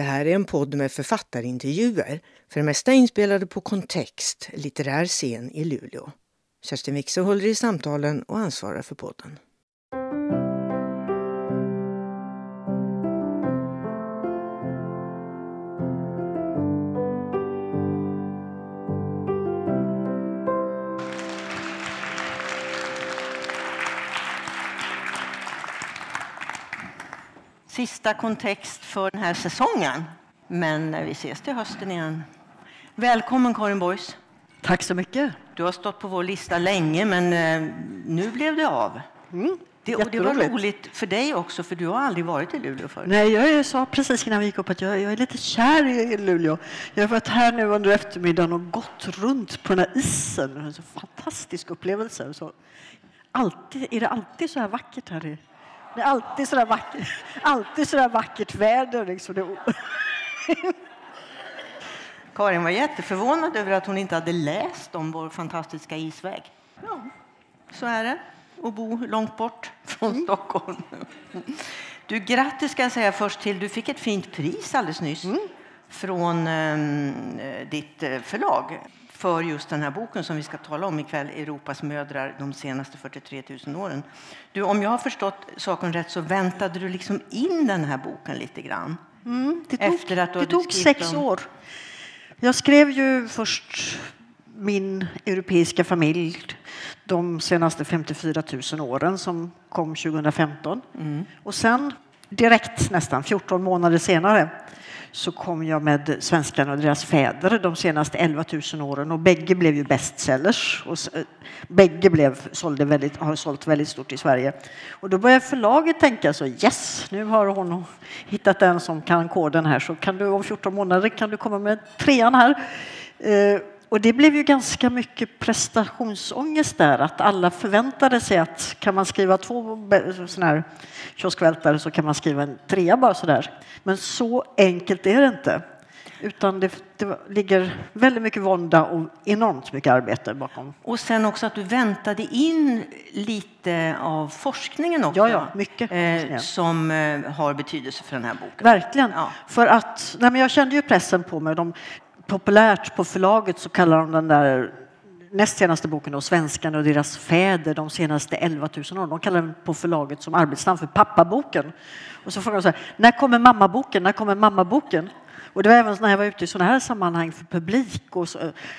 Det här är en podd med författarintervjuer, för det mesta inspelade på Kontext, litterär scen i Luleå. Kerstin Wikse håller i samtalen och ansvarar för podden. Sista kontext för den här säsongen. Men vi ses till hösten igen. Välkommen Karin Boys. Tack så mycket. Du har stått på vår lista länge, men eh, nu blev det av. Mm, Det, och det var roligt för dig också, för du har aldrig varit i Luleå förut. Nej, jag sa precis innan vi gick upp att jag, jag är lite kär i Luleå. Jag har varit här nu under eftermiddagen och gått runt på den här isen. Det är en så fantastisk upplevelse. Så alltid, är det alltid så här vackert här? i- Det är alltid så där vackert, alltid så där vackert väder. Liksom. Karin var jätteförvånad över att hon inte hade läst om vår fantastiska isväg. ja. Så är det, att bo långt bort från Stockholm. Du, grattis ska jag säga först till, du fick ett fint pris alldeles nyss från eh, ditt förlag för just den här boken som vi ska tala om ikväll, Europas mödrar de senaste 43 000 åren. Du, om jag har förstått saken rätt så väntade du liksom in den här boken lite grann. Mm, det tog, Efter att du det tog sex om- år. Jag skrev ju först min europeiska familj de senaste 54 000 åren som kom 2015. Mm. Och sen direkt nästan 14 månader senare så kom jag med Svenskarna och deras fäder de senaste 11 000 åren och bägge blev ju bestsellers. Och eh, bägge blev, sålde väldigt, har sålt väldigt stort i Sverige. Och då började förlaget tänka så yes, nu har hon hittat en som kan koden här så kan du om 14 månader kan du komma med trean här. Eh, och det blev ju ganska mycket prestationsångest där, att alla förväntade sig att kan man skriva två såna här kioskvältare så kan man skriva en trea bara sådär. Men så enkelt är det inte. Utan det, det ligger väldigt mycket vånda och enormt mycket arbete bakom. Och sen också att du väntade in lite av forskningen också. Ja, ja, mycket Eh, som eh, har betydelse för den här boken. Verkligen. Ja. För att, nej men jag kände ju pressen på mig. De, populärt på förlaget så kallar de den där näst senaste boken då, Svenskarna och deras fäder de senaste 11 000 åren. De kallar den på förlaget som arbetsnamn för pappaboken. Och så frågar de så här, när kommer mammaboken? När kommer mammaboken? Och det var även när jag var ute i sådana här sammanhang för publik och så,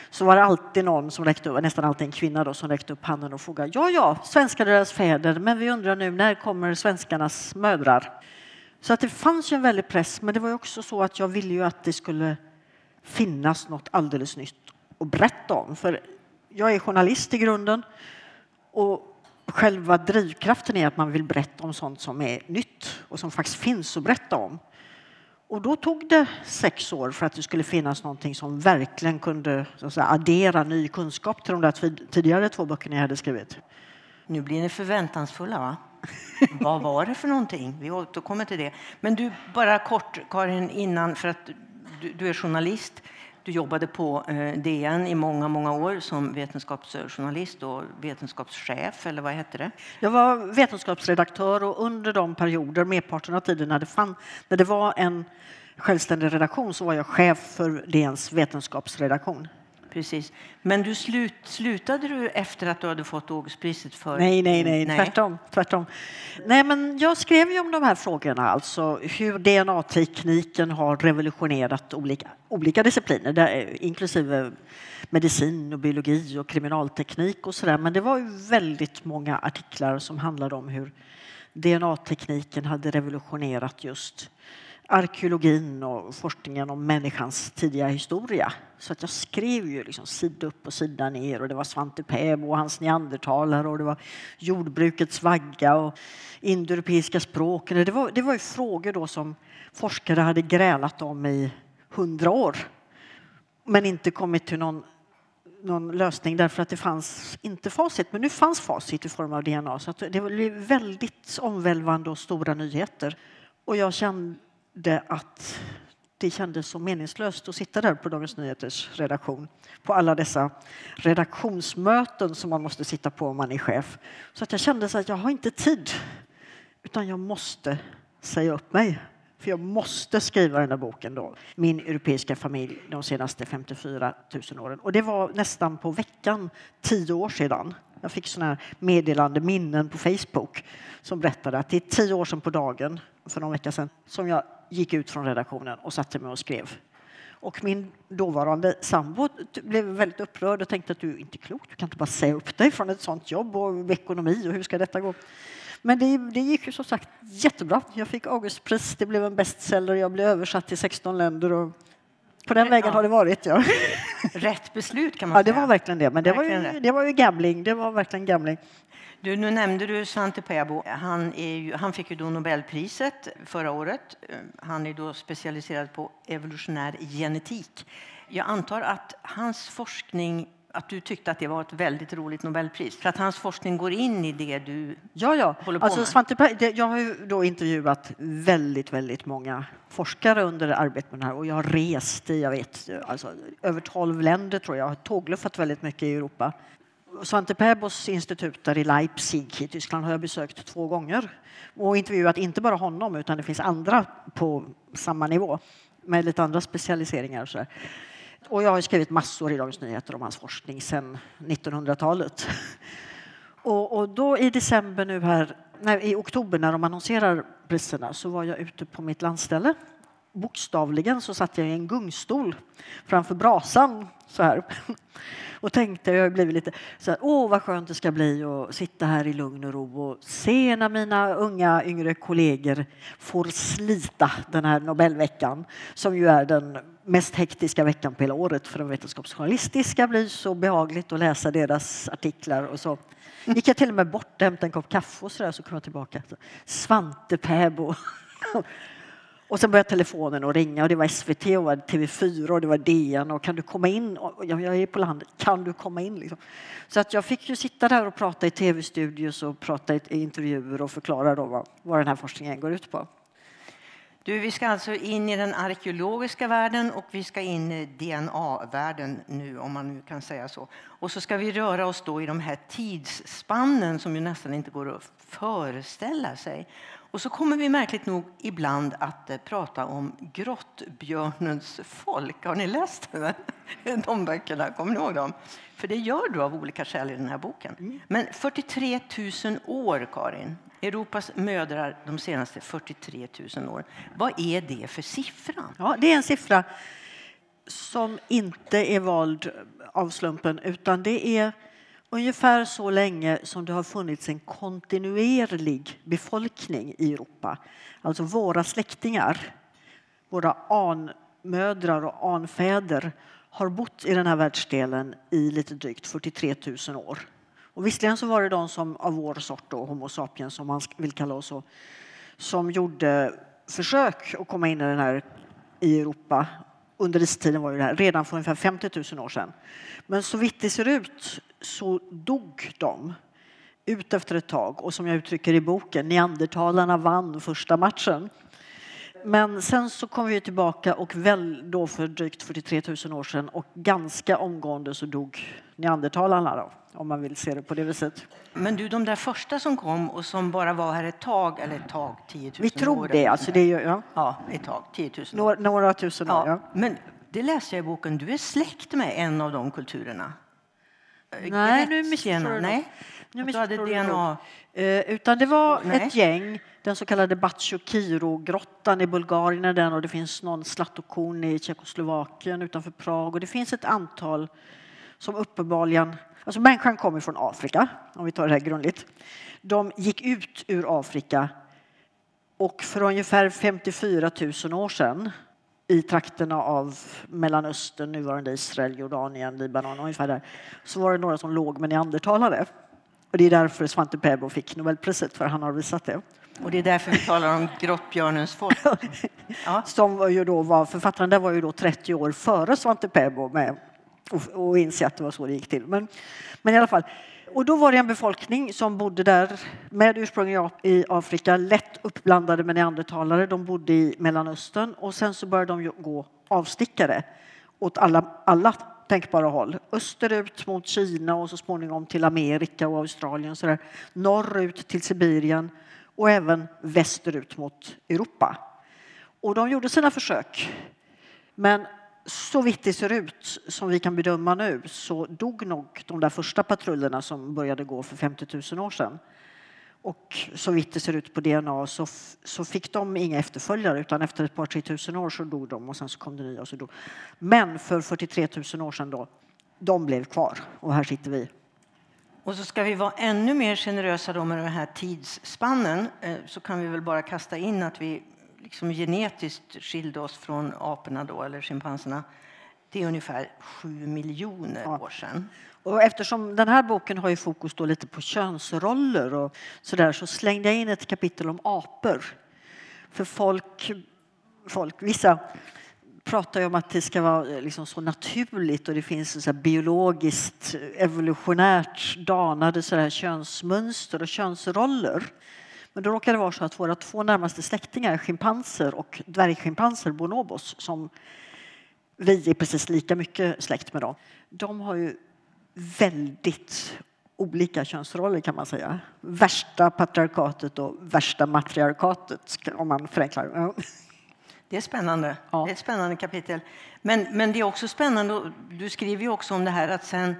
så var det alltid någon som räckte upp, nästan alltid en kvinna då, som räckte upp handen och frågade ja, ja, svenskar och deras fäder, men vi undrar nu när kommer svenskarnas mödrar? Så att det fanns ju en väldig press, men det var ju också så att jag ville ju att det skulle finnas något alldeles nytt att berätta om. För jag är journalist i grunden och själva drivkraften är att man vill berätta om sånt som är nytt och som faktiskt finns att berätta om. Och då tog det sex år för att det skulle finnas någonting som verkligen kunde så att säga, addera ny kunskap till de där tidigare två böckerna jag hade skrivit. Nu blir ni förväntansfulla, va? Vad var det för någonting? Vi återkommer till det. Men du, bara kort, Karin, innan, för att du, du är journalist. Du jobbade på eh, DN i många, många år som vetenskapsjournalist och vetenskapschef, eller vad hette det? Jag var vetenskapsredaktör och under de perioder, merparten av tiden när det, fann, när det var en självständig redaktion så var jag chef för DNs vetenskapsredaktion. Precis. Men du slut, slutade du efter att du hade fått Augustpriset för... Nej, nej, nej, tvärtom. tvärtom. Nej, men jag skrev ju om de här frågorna, alltså hur DNA-tekniken har revolutionerat olika, olika discipliner, där, inklusive medicin och biologi och kriminalteknik och sådär. Men det var ju väldigt många artiklar som handlade om hur DNA-tekniken hade revolutionerat just arkeologin och forskningen om människans tidiga historia. Så att jag skrev ju liksom sida upp och sida ner och det var Svante Pääbo och hans neandertalare och det var jordbrukets vagga och indoeuropeiska språken. Det var, det var ju frågor då som forskare hade grälat om i hundra år men inte kommit till någon någon lösning därför att det fanns inte facit. Men nu fanns facit i form av DNA. Så att det blev väldigt omvälvande och stora nyheter. Och jag kände att det kändes så meningslöst att sitta där på Dagens Nyheters redaktion på alla dessa redaktionsmöten som man måste sitta på om man är chef. Så att jag kände så att jag har inte tid utan jag måste säga upp mig. För jag måste skriva den där boken då, Min europeiska familj de senaste 54 000 åren. Och det var nästan på veckan, tio år sedan. Jag fick sådana här meddelande minnen på Facebook som berättade att det är tio år sedan på dagen, för någon vecka sedan, som jag gick ut från redaktionen och satte mig och skrev. Och min dåvarande sambo blev väldigt upprörd och tänkte att du är inte klok, du kan inte bara säga upp dig från ett sånt jobb och ekonomi och hur ska detta gå? Men det, det gick ju som sagt jättebra. Jag fick Augustpris, det blev en bestseller, jag blev översatt till 16 länder och på den vägen har det varit. Ja. Rätt beslut kan man ja, säga. det var verkligen det. Men det var, ju, det var ju gambling. Det var verkligen gambling. Du, nu nämnde du Svante Pääbo. Han, ju, han fick ju då Nobelpriset förra året. Han är då specialiserad på evolutionär genetik. Jag antar att hans forskning att du tyckte att det var ett väldigt roligt Nobelpris. För att hans forskning går in i det du ja, ja. håller på alltså, med. Svante, jag har då intervjuat väldigt, väldigt många forskare under arbetet med det här och jag har rest i, jag vet, alltså, över tolv länder tror jag. Jag har tågluffat väldigt mycket i Europa. Svante Pääbos institut där i Leipzig i Tyskland har jag besökt två gånger och intervjuat inte bara honom utan det finns andra på samma nivå med lite andra specialiseringar. Och så. Och jag har skrivit massor i Dagens Nyheter om hans forskning sedan 1900-talet. Och, och, då i december nu här, nej, i oktober när de annonserar priserna så var jag ute på mitt landställe. Bokstavligen så satt jag i en gungstol framför brasan så här och tänkte, jag har blivit lite så här, åh vad skönt det ska bli att sitta här i lugn och ro och se när mina unga yngre kollegor får slita den här Nobelveckan som ju är den mest hektiska veckan på hela året för en vetenskapsjournalist. Det ska bli så behagligt att läsa deras artiklar och så gick jag till och med bort och hämtade en kopp kaffe och så där så kom jag tillbaka. Svante Pääbo och sen började telefonen att ringa och det var SVT och TV4 och det var DN och kan du komma in? Och jag är på landet, kan du komma in? Liksom. Så att jag fick ju sitta där och prata i tv-studios och prata i intervjuer och förklara då vad, vad den här forskningen går ut på. Du, vi ska alltså in i den arkeologiska världen och vi ska in i DNA-världen nu, om man nu kan säga så. Och så ska vi röra oss då i de här tidsspannen som ju nästan inte går att föreställa sig. Och så kommer vi märkligt nog ibland att eh, prata om grottbjörnens folk. Har ni läst de böckerna? Kommer ni ihåg dem? För det gör du av olika skäl i den här boken. Mm. Men 43 000 år, Karin. Europas mödrar de senaste 43 000 åren. Vad är det för siffra? Ja, det är en siffra som inte är vald av slumpen utan det är ungefär så länge som det har funnits en kontinuerlig befolkning i Europa. Alltså våra släktingar, våra anmödrar och anfäder har bott i den här världsdelen i lite drygt 43 000 år. Och visserligen så var det de som av vår sort, då, Homo sapiens som man vill kalla oss, som gjorde försök att komma in i den här i Europa under istiden var det här, redan för ungefär 50 000 år sedan. Men så vitt det ser ut så dog de ut efter ett tag och som jag uttrycker i boken, neandertalarna vann första matchen. Men sen så kom vi tillbaka och väl då för drygt 43 000 år sedan och ganska omgående så dog neandertalarna då, om man vill se det på det viset. Men du, de där första som kom och som bara var här ett tag, eller ett tag, 10 000 Vi tror år, det, alltså det är ja. Ja, ett tag, 10 000 år. Några, några tusen år, ja. ja. Men det läser jag i boken, du är släkt med en av de kulturerna. Nej, nu missförstår du. Nej. Nu du hade DNA. Uh, utan det var Nej. ett gäng, den så kallade Batjokiro-grottan i Bulgarien den, och det finns någon Zlatokorn i Tjeckoslovakien utanför Prag och det finns ett antal som uppenbarligen Alltså människan kommer från Afrika, om vi tar det här grundligt. De gick ut ur Afrika och för ungefär 54 000 år sedan i trakterna av Mellanöstern, nuvarande Israel, Jordanien, Libanon ungefär där, så var det några som låg med neandertalare. Och det är därför Svante Pääbo fick Nobelpriset, för han har visat det. Och det är därför vi talar om grottbjörnens folk. Ja. Som ju då var, författaren där var ju då 30 år före Svante Pääbo med och, och inse att det var så det gick till. Men, men i alla fall. Och då var det en befolkning som bodde där med ursprung i Afrika, lätt uppblandade med neandertalare. De bodde i Mellanöstern och sen så började de gå avstickare åt alla, alla tänkbara håll. Österut mot Kina och så småningom till Amerika och Australien. Så där. Norrut till Sibirien och även västerut mot Europa. Och de gjorde sina försök. Men så vitt det ser ut som vi kan bedöma nu så dog nog de där första patrullerna som började gå för 50 000 år sedan. Och så vitt det ser ut på DNA så, så fick de inga efterföljare utan efter ett par tre tusen år så dog de och sen så kom det nya och så dog. Men för 43 000 år sedan då, de blev kvar och här sitter vi. Och så ska vi vara ännu mer generösa då med den här tidsspannen eh, så kan vi väl bara kasta in att vi liksom genetiskt skilde oss från aporna då, eller schimpanserna. Det är ungefär sju miljoner ja. år sedan. Och eftersom den här boken har ju fokus då lite på könsroller och så där, så slängde jag in ett kapitel om apor. För folk, folk vissa pratar ju om att det ska vara liksom så naturligt och det finns så biologiskt evolutionärt danade så könsmönster och könsroller. Men då råkar det vara så att våra två närmaste släktingar, schimpanser och dvärgschimpanser, bonobos, som vi är precis lika mycket släkt med dem, de har ju väldigt olika könsroller kan man säga. Värsta patriarkatet och värsta matriarkatet om man förenklar. Det är spännande. Ja. Det är ett spännande kapitel. Men, men det är också spännande, du skriver ju också om det här att sen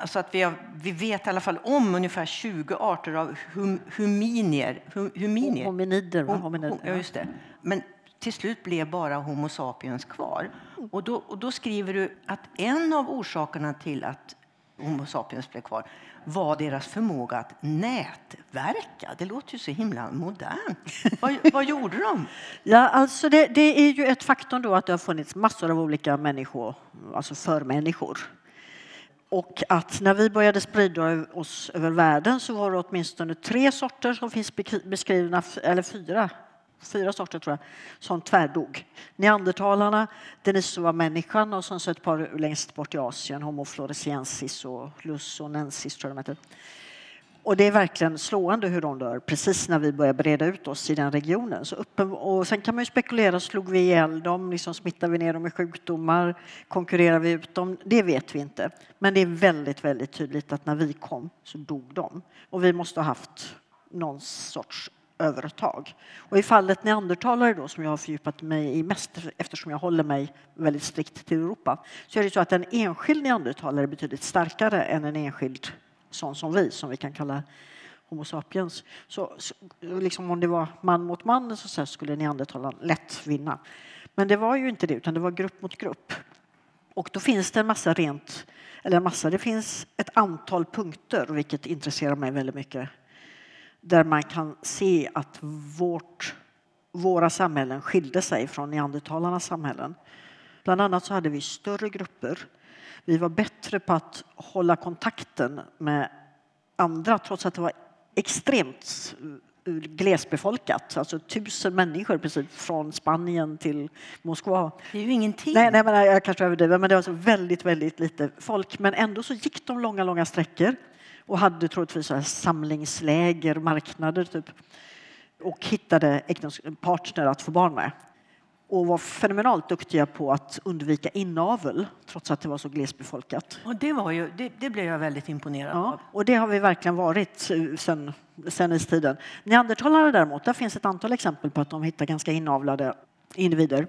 Alltså att vi, har, vi vet i alla fall om ungefär 20 arter av hum, huminier. Hum, huminier. Hominider. Hom, hom, ja, just det. Men till slut blev bara Homo sapiens kvar. Och då, och då skriver du att en av orsakerna till att Homo sapiens blev kvar var deras förmåga att nätverka. Det låter ju så himla modernt. vad, vad gjorde de? Ja, alltså det, det, är ju ett faktum då att det har funnits massor av olika människor, alltså förmänniskor. Och att när vi började sprida oss över världen så var det åtminstone tre sorter som finns beskrivna, eller fyra fyra sorter tror jag, som tvärdog. Neandertalarna, Denisova-människan och sen så ett par längst bort i Asien, Homo floresiensis och Lusonensis tror jag de heter. Och det är verkligen slående hur de dör precis när vi börjar breda ut oss i den regionen. Så uppen, och sen kan man ju spekulera, slog vi ihjäl dem, liksom smittade vi ner dem med sjukdomar, konkurrerar vi ut dem? Det vet vi inte. Men det är väldigt, väldigt tydligt att när vi kom så dog de. Och vi måste ha haft någon sorts övertag. Och I fallet neandertalare då, som jag har fördjupat mig i mest eftersom jag håller mig väldigt strikt till Europa, så är det så att en enskild neandertalare är betydligt starkare än en enskild sån som vi, som vi kan kalla Homo sapiens. Så, så liksom om det var man mot man så skulle neandertalaren lätt vinna. Men det var ju inte det, utan det var grupp mot grupp. Och då finns det en massa rent, eller en massa, det finns ett antal punkter, vilket intresserar mig väldigt mycket där man kan se att vårt, våra samhällen skilde sig från neandertalarnas samhällen. Bland annat så hade vi större grupper. Vi var bättre på att hålla kontakten med andra trots att det var extremt eh, glesbefolkat, alltså tusen människor precis från Spanien till Moskva. Det är ju ingenting. Nej, nej men jag kanske överdriver, men det var alltså väldigt, väldigt lite folk. Men ändå så gick de långa, långa sträckor och hade troligtvis så samlingsläger, marknader typ. Och hittade partner att få barn med. Och var fenomenalt duktiga på att undvika inavel trots att det var så glesbefolkat. Och det, var ju, det, det blev jag väldigt imponerad ja, av. Och det har vi verkligen varit eh, sen, sen istiden. Neandertalare däremot, där finns ett antal exempel på att de hittar ganska inavlade individer.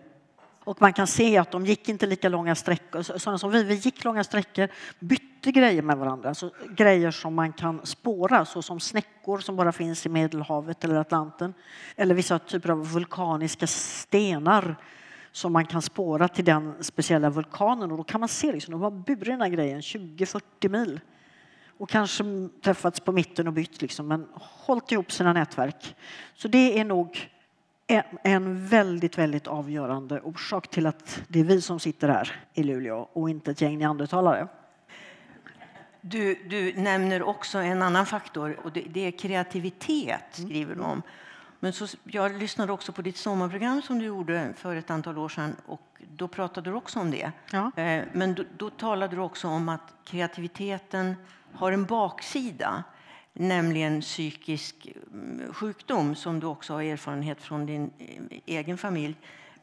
Och man kan se att de gick inte lika långa sträckor. Sådana som vi, vi gick långa sträckor, bytte grejer med varandra. Alltså grejer som man kan spåra, såsom snäckor som bara finns i Medelhavet eller Atlanten. Eller vissa typer av vulkaniska stenar som man kan spåra till den speciella vulkanen. Och då kan man se liksom, de har burit den här grejen 20-40 mil och kanske träffats på mitten och bytt, liksom, men hållit ihop sina nätverk. Så det är nog en väldigt, väldigt avgörande orsak till att det är vi som sitter här i Luleå och inte ett gäng neandertalare. Du, du nämner också en annan faktor och det, det är kreativitet, skriver du om. Men så, jag lyssnade också på ditt sommarprogram som du gjorde för ett antal år sedan och då pratade du också om det. Ja. Eh, men då, då talade du också om att kreativiteten har en baksida nämligen psykisk mm, sjukdom som du också har erfarenhet från din eh, egen familj.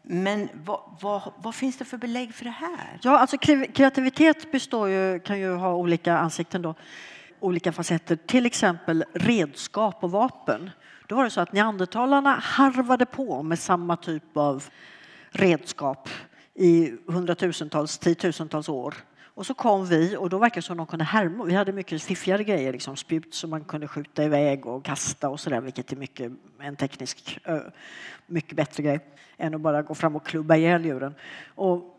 Men vad, vad, vad, finns det för belägg för det här? Ja, alltså kreativitet består ju, kan ju ha olika ansikten, då, olika facetter. Till exempel redskap och vapen. Då var det så att neandertalarna harvade på med samma typ av redskap i hundratusentals, tiotusentals år. Och så kom vi och då verkar det som de kunde härma. Vi hade mycket fiffigare grejer, liksom spjut som man kunde skjuta iväg och kasta och sådär, vilket är mycket, en teknisk, mycket bättre grej än att bara gå fram och klubba ihjäl djuren. Och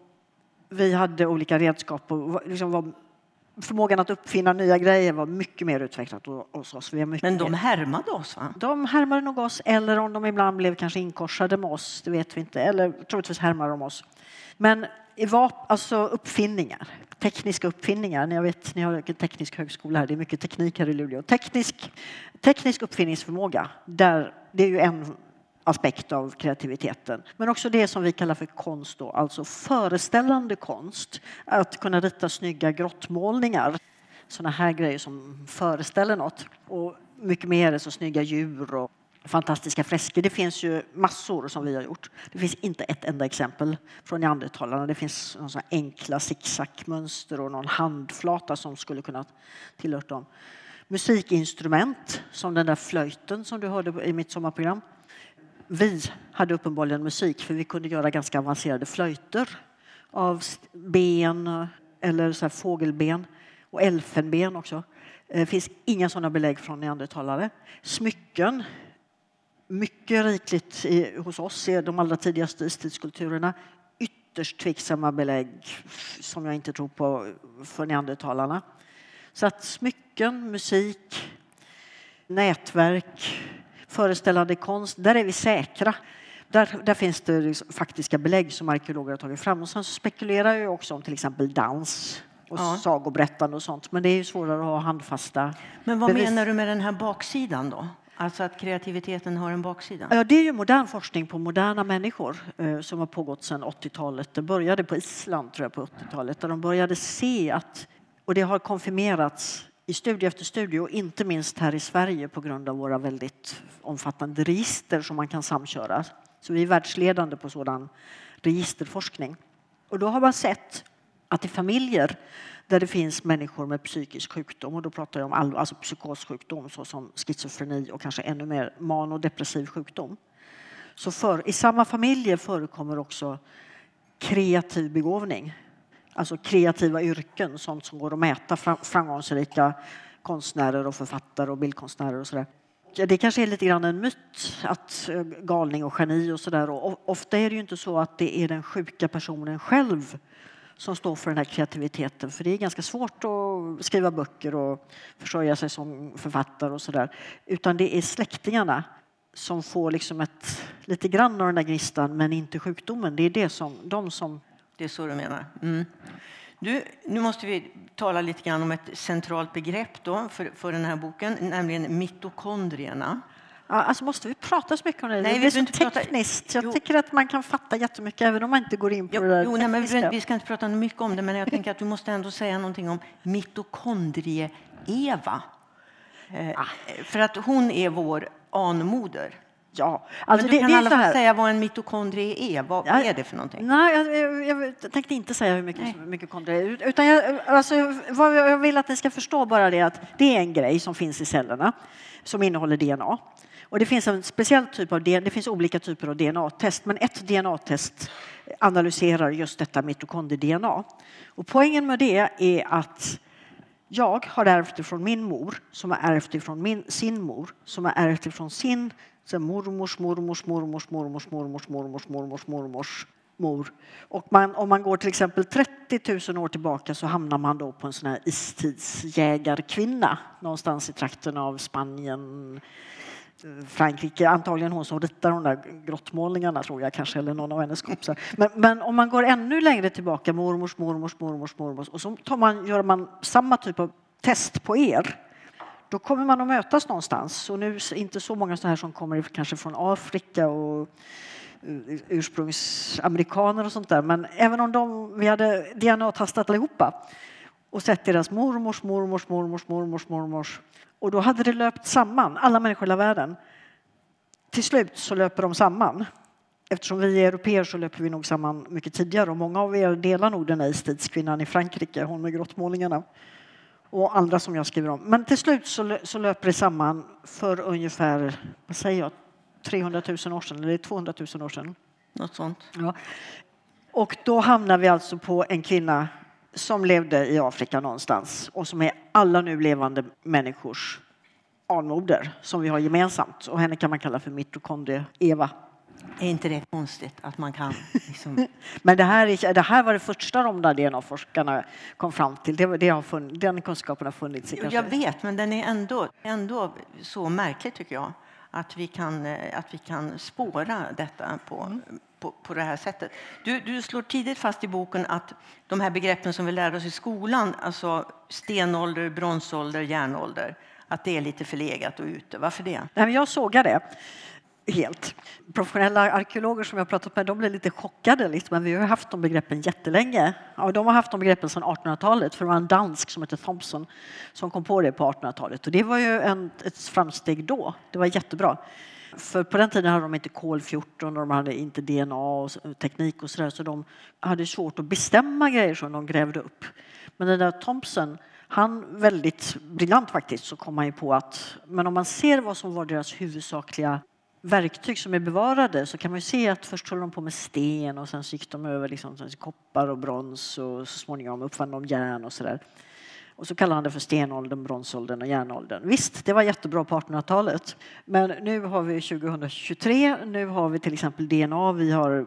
vi hade olika redskap och liksom var, förmågan att uppfinna nya grejer var mycket mer utvecklat hos oss. Vi Men de härmade oss? Va? De härmade nog oss, eller om de ibland blev kanske inkorsade med oss, det vet vi inte. Eller troligtvis härmade de oss. Men alltså uppfinningar, tekniska uppfinningar. Jag vet, ni har en teknisk högskola här, det är mycket teknik här i Luleå. Teknisk, teknisk uppfinningsförmåga, där, det är ju en aspekt av kreativiteten. Men också det som vi kallar för konst, då, alltså föreställande konst. Att kunna rita snygga grottmålningar, sådana här grejer som föreställer något. Och mycket mer, så snygga djur och fantastiska fresker. Det finns ju massor som vi har gjort. Det finns inte ett enda exempel från neandertalarna. Det finns några enkla zigzagmönster och någon handflata som skulle kunna tillhört dem. Musikinstrument som den där flöjten som du hörde i mitt sommarprogram. Vi hade uppenbarligen musik för vi kunde göra ganska avancerade flöjter av ben eller så fågelben och elfenben också. Det finns inga sådana belägg från neandertalare. Smycken mycket rikligt i, hos oss är de allra tidigaste istidskulturerna ytterst tveksamma belägg som jag inte tror på för neandertalarna. Så att smycken, musik, nätverk, föreställande konst, där är vi säkra. Där, där finns det liksom faktiska belägg som arkeologer har tagit fram. Och sen spekulerar jag också om till exempel dans och ja. sagoberättande och sånt. Men det är ju svårare att ha handfasta Men vad bevis. menar du med den här baksidan då? Alltså att kreativiteten har en baksida? Ja, det är ju modern forskning på moderna människor eh, som har pågått sedan 80-talet. Det började på Island tror jag på 80-talet där de började se att, och det har konfirmerats i studie efter studie och inte minst här i Sverige på grund av våra väldigt omfattande register som man kan samköra. Så vi är världsledande på sådan registerforskning. Och då har man sett att i familjer där det finns människor med psykisk sjukdom och då pratar jag om all, alltså psykossjukdom såsom schizofreni och kanske ännu mer manodepressiv sjukdom. Så för, i samma familjer förekommer också kreativ begåvning. Alltså kreativa yrken, sånt som går att mäta, framgångsrika konstnärer och författare och bildkonstnärer och sådär. Det kanske är lite grann en myt att eh, galning och geni och sådär. Ofta är det ju inte så att det är den sjuka personen själv som står för den här kreativiteten. För det är ganska svårt att skriva böcker och försörja sig som författare och sådär. Utan det är släktingarna som får liksom ett, lite grann av den där gnistan men inte sjukdomen. Det är det som, de som... Det är så du menar? Mm. Du, nu måste vi tala lite grann om ett centralt begrepp då för, för den här boken, nämligen mitokondrierna. Alltså måste vi prata så mycket om det? Nej, det är så tekniskt. Prata... Jag jo. tycker att man kan fatta jättemycket även om man inte går in på jo, det jo, nej, men vi, vi ska inte prata mycket om det, men jag tänker att du måste ändå säga någonting om mitokondrie-Eva. Eh, ah. För att hon är vår anmoder. Ja, alltså men du det, kan i alla fall säga vad en mitokondrie är. Vad ja, är det för någonting? Nej, jag, jag, jag tänkte inte säga hur mycket mitokondrier är. Utan jag, alltså, vad jag vill att ni ska förstå bara det att det är en grej som finns i cellerna som innehåller DNA. Och det finns en speciell typ av det finns olika typer av DNA-test, men ett DNA-test analyserar just detta mitokondrie-DNA. Och poängen med det är att jag har ärvt ifrån min mor, som har ärvt ifrån min, sin mor, som har ärvt ifrån sin så mormors, mormors, mormors, mormors, mormors, mormors, mormors, mormors mor. Och man, om man går till exempel 30 000 år tillbaka så hamnar man då på en sån här istidsjägarkvinna någonstans i trakten av Spanien, Frankrike, antagligen hon som ritar de där grottmålningarna tror jag kanske, eller någon av hennes kompisar. Men, men, om man går ännu längre tillbaka, mormors, mormors, mormors, mormors, och så tar man, gör man samma typ av test på er, då kommer man att mötas någonstans. Och nu inte så många så här som kommer kanske från Afrika och eh, ursprungsamerikaner och sånt där, men även om de, vi hade DNA-testat allihopa och sett deras mormors, mormors, mormors, mormors, mormors och då hade det löpt samman, alla människor i hela världen. Till slut så löper de samman. Eftersom vi är europeer så löper vi nog samman mycket tidigare och många av er delar nog den här istidskvinnan i Frankrike, hon med grottmålningarna. och andra som jag skriver om. Men till slut så, så löper det samman för ungefär, vad säger jag, 300 000 år sedan, eller 200 000 år sedan. Något sånt. Ja. Och då hamnar vi alltså på en kvinna som levde i Afrika någonstans och som är alla nu levande människors anmoder som vi har gemensamt. Och henne kan man kalla för mitokondrie-Eva. Är inte det konstigt att man kan liksom... Men det här, det här var det första de där DNA-forskarna kom fram till. Det, det har funnits, den kunskapen har funnits kanske... Jag vet, men den är ändå, ändå så märklig tycker jag. Att vi kan, eh, att vi kan spåra detta på, på, på det här sättet. Du, du slår tidigt fast i boken att de här begreppen som vi lärde oss i skolan, alltså stenålder, bronsålder, järnålder, att det är lite förlegat och ute. Varför det? Nej, men jag sågar det helt. Professionella arkeologer som jag har pratat med de blir lite chockade. Liksom. Men vi har haft de begreppen jättelänge. Ja, de har haft de begreppen sedan 1800-talet. För det var en dansk som hette Thompson som kom på det på 1800-talet. Och det var ju en, ett framsteg då. Det var jättebra. För på den tiden hade de inte kol-14 och de hade inte DNA och teknik och sådär. Så de hade svårt att bestämma grejer som de grävde upp. Men den där Thompson han, väldigt briljant faktiskt, så kom han ju på att men om man ser vad som var deras huvudsakliga verktyg som är bevarade så kan man ju se att först höll de på med sten och sen så gick de över liksom, till koppar och brons och så småningom uppfann de järn och sådär. Och så kallar han det för stenåldern, bronsåldern och järnåldern. Visst, det var jättebra på 1800-talet. Men nu har vi 2023, nu har vi till exempel DNA, vi har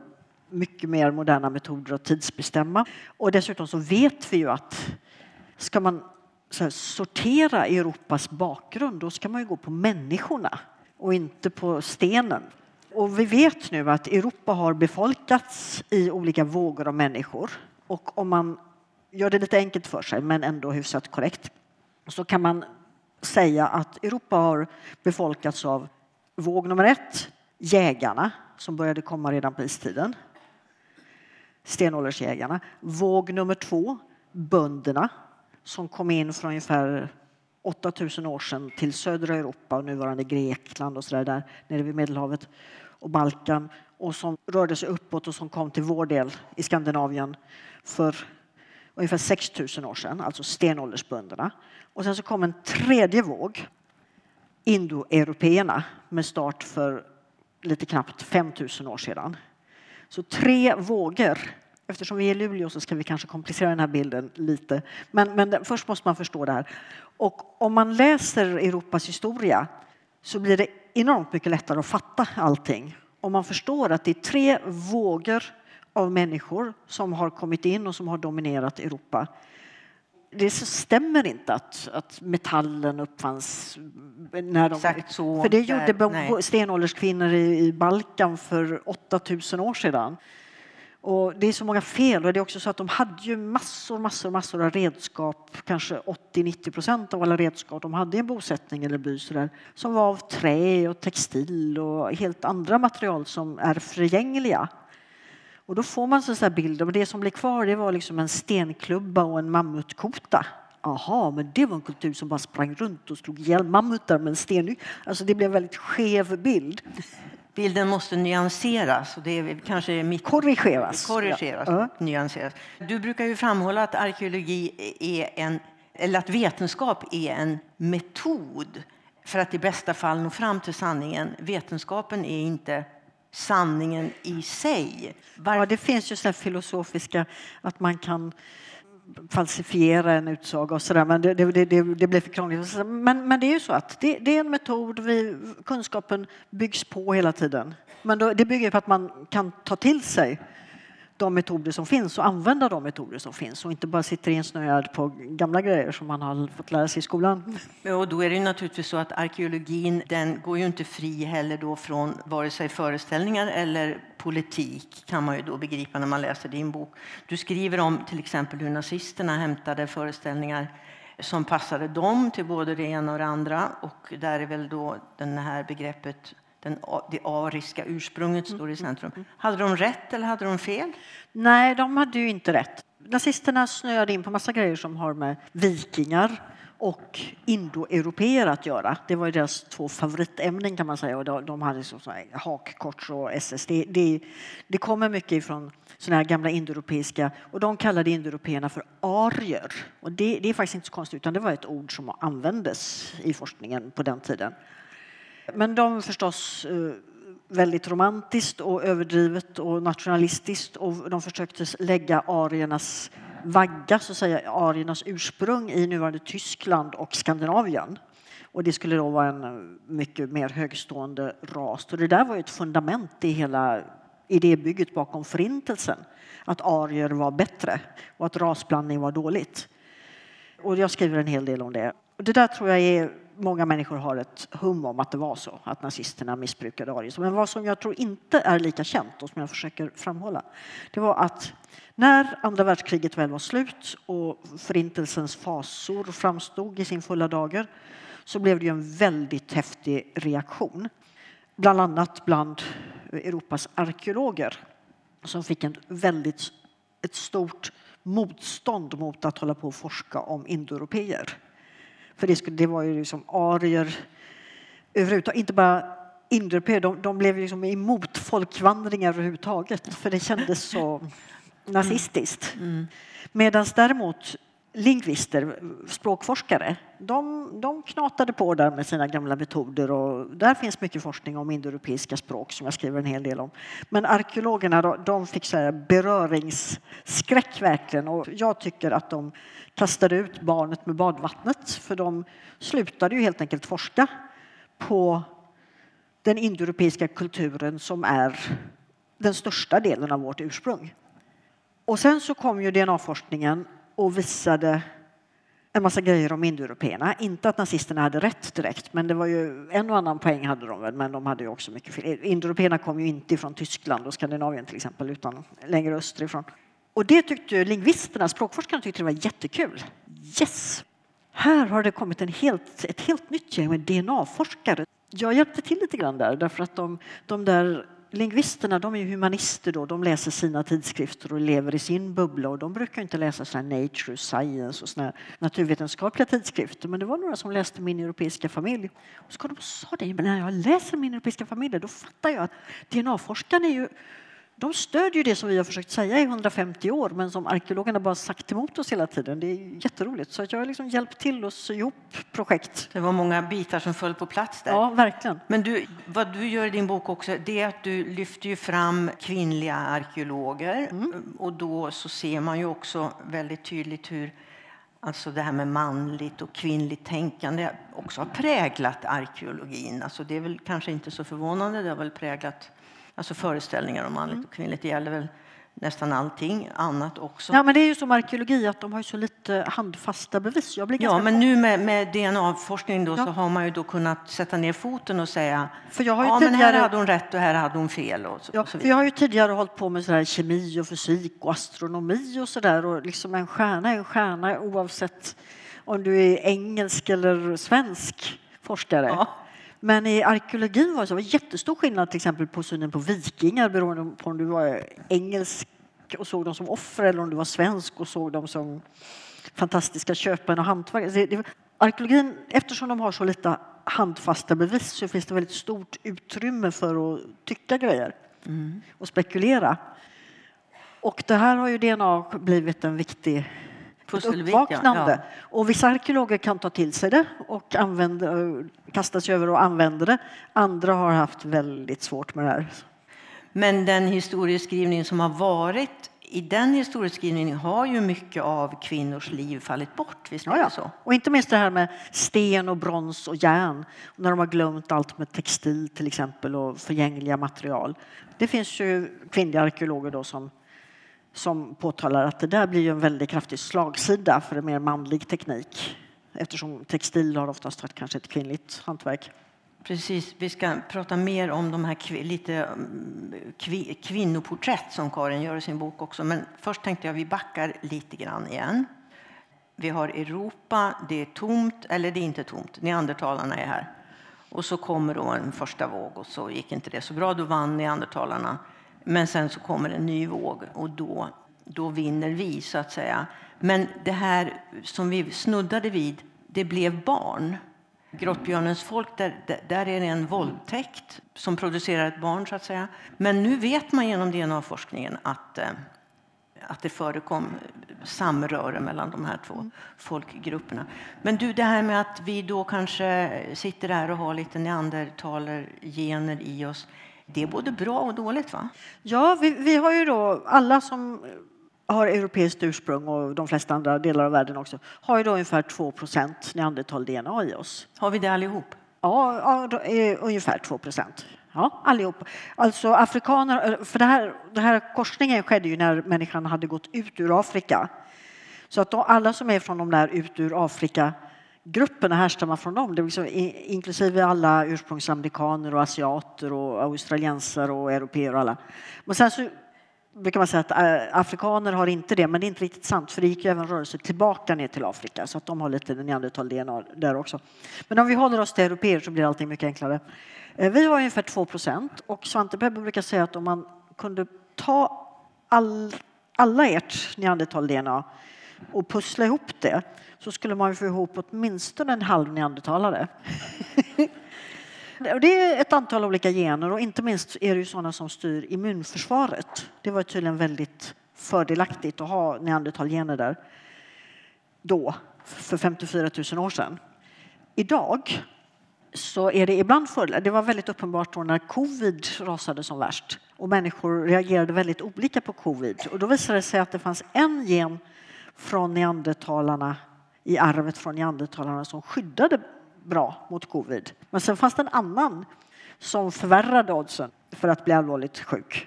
mycket mer moderna metoder att tidsbestämma. Och dessutom så vet vi ju att ska man så här, sortera Europas bakgrund, då ska man ju gå på människorna och inte på stenen. Och vi vet nu att Europa har befolkats i olika vågor av människor. Och om man gör det lite enkelt för sig, men ändå hyfsat korrekt, så kan man säga att Europa har befolkats av våg nummer ett, jägarna, som började komma redan på istiden. Stenåldersjägarna. Våg nummer två, bönderna, som kom in för ungefär 8000 år sedan till södra Europa och nuvarande Grekland och så där, där nere vid Medelhavet och Balkan och som rörde sig uppåt och som kom till vår del i Skandinavien för ungefär 6000 år sedan, alltså stenåldersbönderna. Och sen så kom en tredje våg, indoeuropeerna, med start för lite knappt 5000 år sedan. Så tre vågor Eftersom vi är i Luleå så ska vi kanske komplicera den här bilden lite. Men, men först måste man förstå det här. Och om man läser Europas historia så blir det enormt mycket lättare att fatta allting. Om man förstår att det är tre vågor av människor som har kommit in och som har dominerat Europa. Det stämmer inte att, att metallen uppfanns när de... Exakt så. För det gjorde stenålderskvinnor i, i Balkan för 8000 år sedan. Och det är så många fel. Och det är också så att de hade ju massor, massor, massor av redskap. Kanske 80-90 procent av alla redskap de hade i en bosättning eller by där, som var av trä och textil och helt andra material som är förgängliga. Och då får man så här bilder. Och det som blev kvar det var liksom en stenklubba och en mammutkota. Aha, men det var en kultur som bara sprang runt och slog ihjäl mammutar med en sten. Alltså det blev en väldigt skev bild. Bilden måste nyanseras. Och det är kanske mitt... Korrigeras. korrigeras Ja. nyanseras. Du brukar ju framhålla att arkeologi är en, eller att vetenskap är en metod för att i bästa fall nå fram till sanningen. Vetenskapen är inte sanningen i sig. Var, Ja, det finns ju sådana filosofiska att man kan falsifiera en utsaga och sådär, men det, det, det, det blir för krångligt. Men, men det är ju så att det, det är en metod, vi, kunskapen byggs på hela tiden. Men då, det bygger på att man kan ta till sig de metoder som finns och använda de metoder som finns och inte bara sitter insnöad på gamla grejer som man har fått lära sig i skolan. och då är det ju naturligtvis så att arkeologin den går ju inte fri heller då från vare sig föreställningar eller politik kan man ju då begripa när man läser din bok. Du skriver om till exempel hur nazisterna hämtade föreställningar som passade dem till både det ena och det andra och där är väl då det här begreppet den, det ariska ursprunget står i centrum. Hade de rätt eller hade de fel? Nej, de hade ju inte rätt. Nazisterna snöade in på massa grejer som har med vikingar och indoeuropeer att göra. Det var deras två favoritämnen kan man säga och de hade så hakkors och SS. Det, det, det kommer mycket ifrån sådana här gamla indoeuropeiska och de kallade indoeuropeerna för arier. Och det, det, är faktiskt inte så konstigt utan det var ett ord som användes i forskningen på den tiden. Men de förstås eh, väldigt romantiskt och överdrivet och nationalistiskt och de försökte lägga ariernas vagga, så att säga, ariernas ursprung i nuvarande Tyskland och Skandinavien. Och det skulle då vara en eh, mycket mer högstående ras. Och det där var ju ett fundament i hela idébygget bakom Förintelsen. Att arier var bättre och att rasblandning var dåligt. Och jag skriver en hel del om det. Och det där tror jag är många människor har ett hum om att det var så, att nazisterna missbrukade arier. Men vad som jag tror inte är lika känt och som jag försöker framhålla, det var att när andra världskriget väl var slut och förintelsens fasor framstod i sin fulla dager så blev det en väldigt häftig reaktion. Bland annat bland Europas arkeologer som fick en väldigt, ett stort motstånd mot att hålla på och forska om indoeuropeer. För det, skulle, det var ju liksom arier överhuvudtaget, inte bara indoeuropeer, de, de blev liksom emot folkvandringar överhuvudtaget för det kändes så nazistiskt. Mm. mm. Medan däremot lingvister, språkforskare, de, de knatade på där med sina gamla metoder och där finns mycket forskning om indoeuropeiska språk som jag skriver en hel del om. Men arkeologerna de fick så här beröringsskräck verkligen och jag tycker att de kastade ut barnet med badvattnet för de slutade ju helt enkelt forska på den indoeuropeiska kulturen som är den största delen av vårt ursprung. Och sen så kom ju DNA-forskningen och visade en massa grejer om indoeuropeerna. Inte att nazisterna hade rätt direkt, men det var ju en och annan poäng hade de väl, men de hade ju också mycket fel. Indoeuropeerna kom ju inte från Tyskland och Skandinavien till exempel, utan längre österifrån. Och det tyckte lingvisterna, språkforskarna tyckte det var jättekul. Yes! Här har det kommit en helt, ett helt nytt gäng med DNA-forskare. Jag hjälpte till lite grann där, därför att de, de där lingvisterna de är humanister då, de läser sina tidskrifter och lever i sin bubbla. Och de brukar inte läsa såna Nature, Science och såna naturvetenskapliga tidskrifter. Men det var några som läste Min europeiska familj. Och så kom de och sa det, men när jag läser Min europeiska familj då fattar jag att DNA-forskarna är ju de stödjer det som vi har försökt säga i 150 år men som arkeologerna bara sagt emot oss hela tiden. Det är jätteroligt. Så jag har liksom hjälpt till att sy ihop projekt. Det var många bitar som föll på plats där. Ja, verkligen. Men du, vad du gör i din bok också, det är att du lyfter fram kvinnliga arkeologer mm. och då så ser man ju också väldigt tydligt hur Alltså det här med manligt och kvinnligt tänkande också har präglat arkeologin. Alltså det är väl kanske inte så förvånande, det har väl präglat Alltså föreställningar om manligt och kvinnligt. Det gäller väl nästan allting annat också. Ja, men det är ju som arkeologi att de har så lite handfasta bevis. Jag blir ja, men nu med, med DNA-forskning då, ja. så har man ju då kunnat sätta ner foten och säga för jag har ju ja, tidigare... men här hade hon rätt och här hade hon fel. Och så, ja, och så för jag har ju tidigare hållit på med så kemi och fysik och astronomi och så där och liksom en stjärna är en stjärna oavsett om du är engelsk eller svensk forskare. Ja. Men i arkeologin var det så var jättestor skillnad till exempel på synen på vikingar beroende på om du var engelsk och såg dem som offer eller om du var svensk och såg dem som fantastiska köpmän och hantverkare. Arkeologin, eftersom de har så lite handfasta bevis så finns det väldigt stort utrymme för att tycka grejer mm. och spekulera. Och det här har ju DNA blivit en viktig uppvaknande. Ja. Och vissa arkeologer kan ta till sig det och använda, kasta sig över och använda det. Andra har haft väldigt svårt med det här. Men den historieskrivning som har varit i den historieskrivningen har ju mycket av kvinnors liv fallit bort. Visst ja, ja. Så? Och inte minst det här med sten och brons och järn. När de har glömt allt med textil till exempel och förgängliga material. Det finns ju kvinnliga arkeologer då som som påtalar att det där blir en väldigt kraftig slagsida för en mer manlig teknik eftersom textil har oftast varit kanske ett kvinnligt hantverk. Precis, vi ska prata mer om de här lite mm, kvinnoporträtt som Karin gör i sin bok också. Men först tänkte jag vi backar lite grann igen. Vi har Europa, det är tomt, eller det är inte tomt, neandertalarna är här. Och så kommer då en första våg och så gick inte det så bra, då vann neandertalarna. Men sen så kommer en ny våg och då, då vinner vi, så att säga. Men det här som vi snuddade vid, det blev barn. Grottbjörnens folk, där, där är det en våldtäkt som producerar ett barn. så att säga. Men nu vet man genom DNA-forskningen att, eh, att det förekom samröre mellan de här två folkgrupperna. Men du, det här med att vi då kanske sitter här och har lite neandertalergener i oss. Det är både bra och dåligt, va? Ja, vi, vi har ju då alla som har europeiskt ursprung och de flesta andra delar av världen också, har ju då ungefär 2 neandertal-DNA i oss. Har vi det allihop? Ja, ja ungefär 2 Ja, allihop. Alltså afrikaner, för det här, det här korsningen skedde ju när människan hade gått ut ur Afrika. Så att då, alla som är från de där ut ur Afrika grupperna härstammar från dem, det liksom, inklusive alla ursprungsamerikaner och asiater och australiensare och europeer och alla. Men sen så brukar man säga att eh, afrikaner har inte det, men det är inte riktigt sant för det gick ju även rörelser tillbaka ner till Afrika så att de har lite neandertal-DNA där också. Men om vi håller oss till europeer så blir allting mycket enklare. Eh, vi har ungefär 2 procent och Svante Pebbe brukar säga att om man kunde ta all, alla ert neandertal-DNA och pussla ihop det så skulle man få ihop åtminstone en halv neandertalare. Det är ett antal olika gener och inte minst är det ju sådana som styr immunförsvaret. Det var tydligen väldigt fördelaktigt att ha neandertalgener där då, för 54 000 år sedan. Idag så är det ibland fördelar. Det var väldigt uppenbart då när covid rasade som värst och människor reagerade väldigt olika på covid. Och då visade det sig att det fanns en gen från neandertalarna i arvet från neandertalarna som skyddade bra mot covid. Men sen fanns det en annan som förvärrade oddsen för att bli allvarligt sjuk.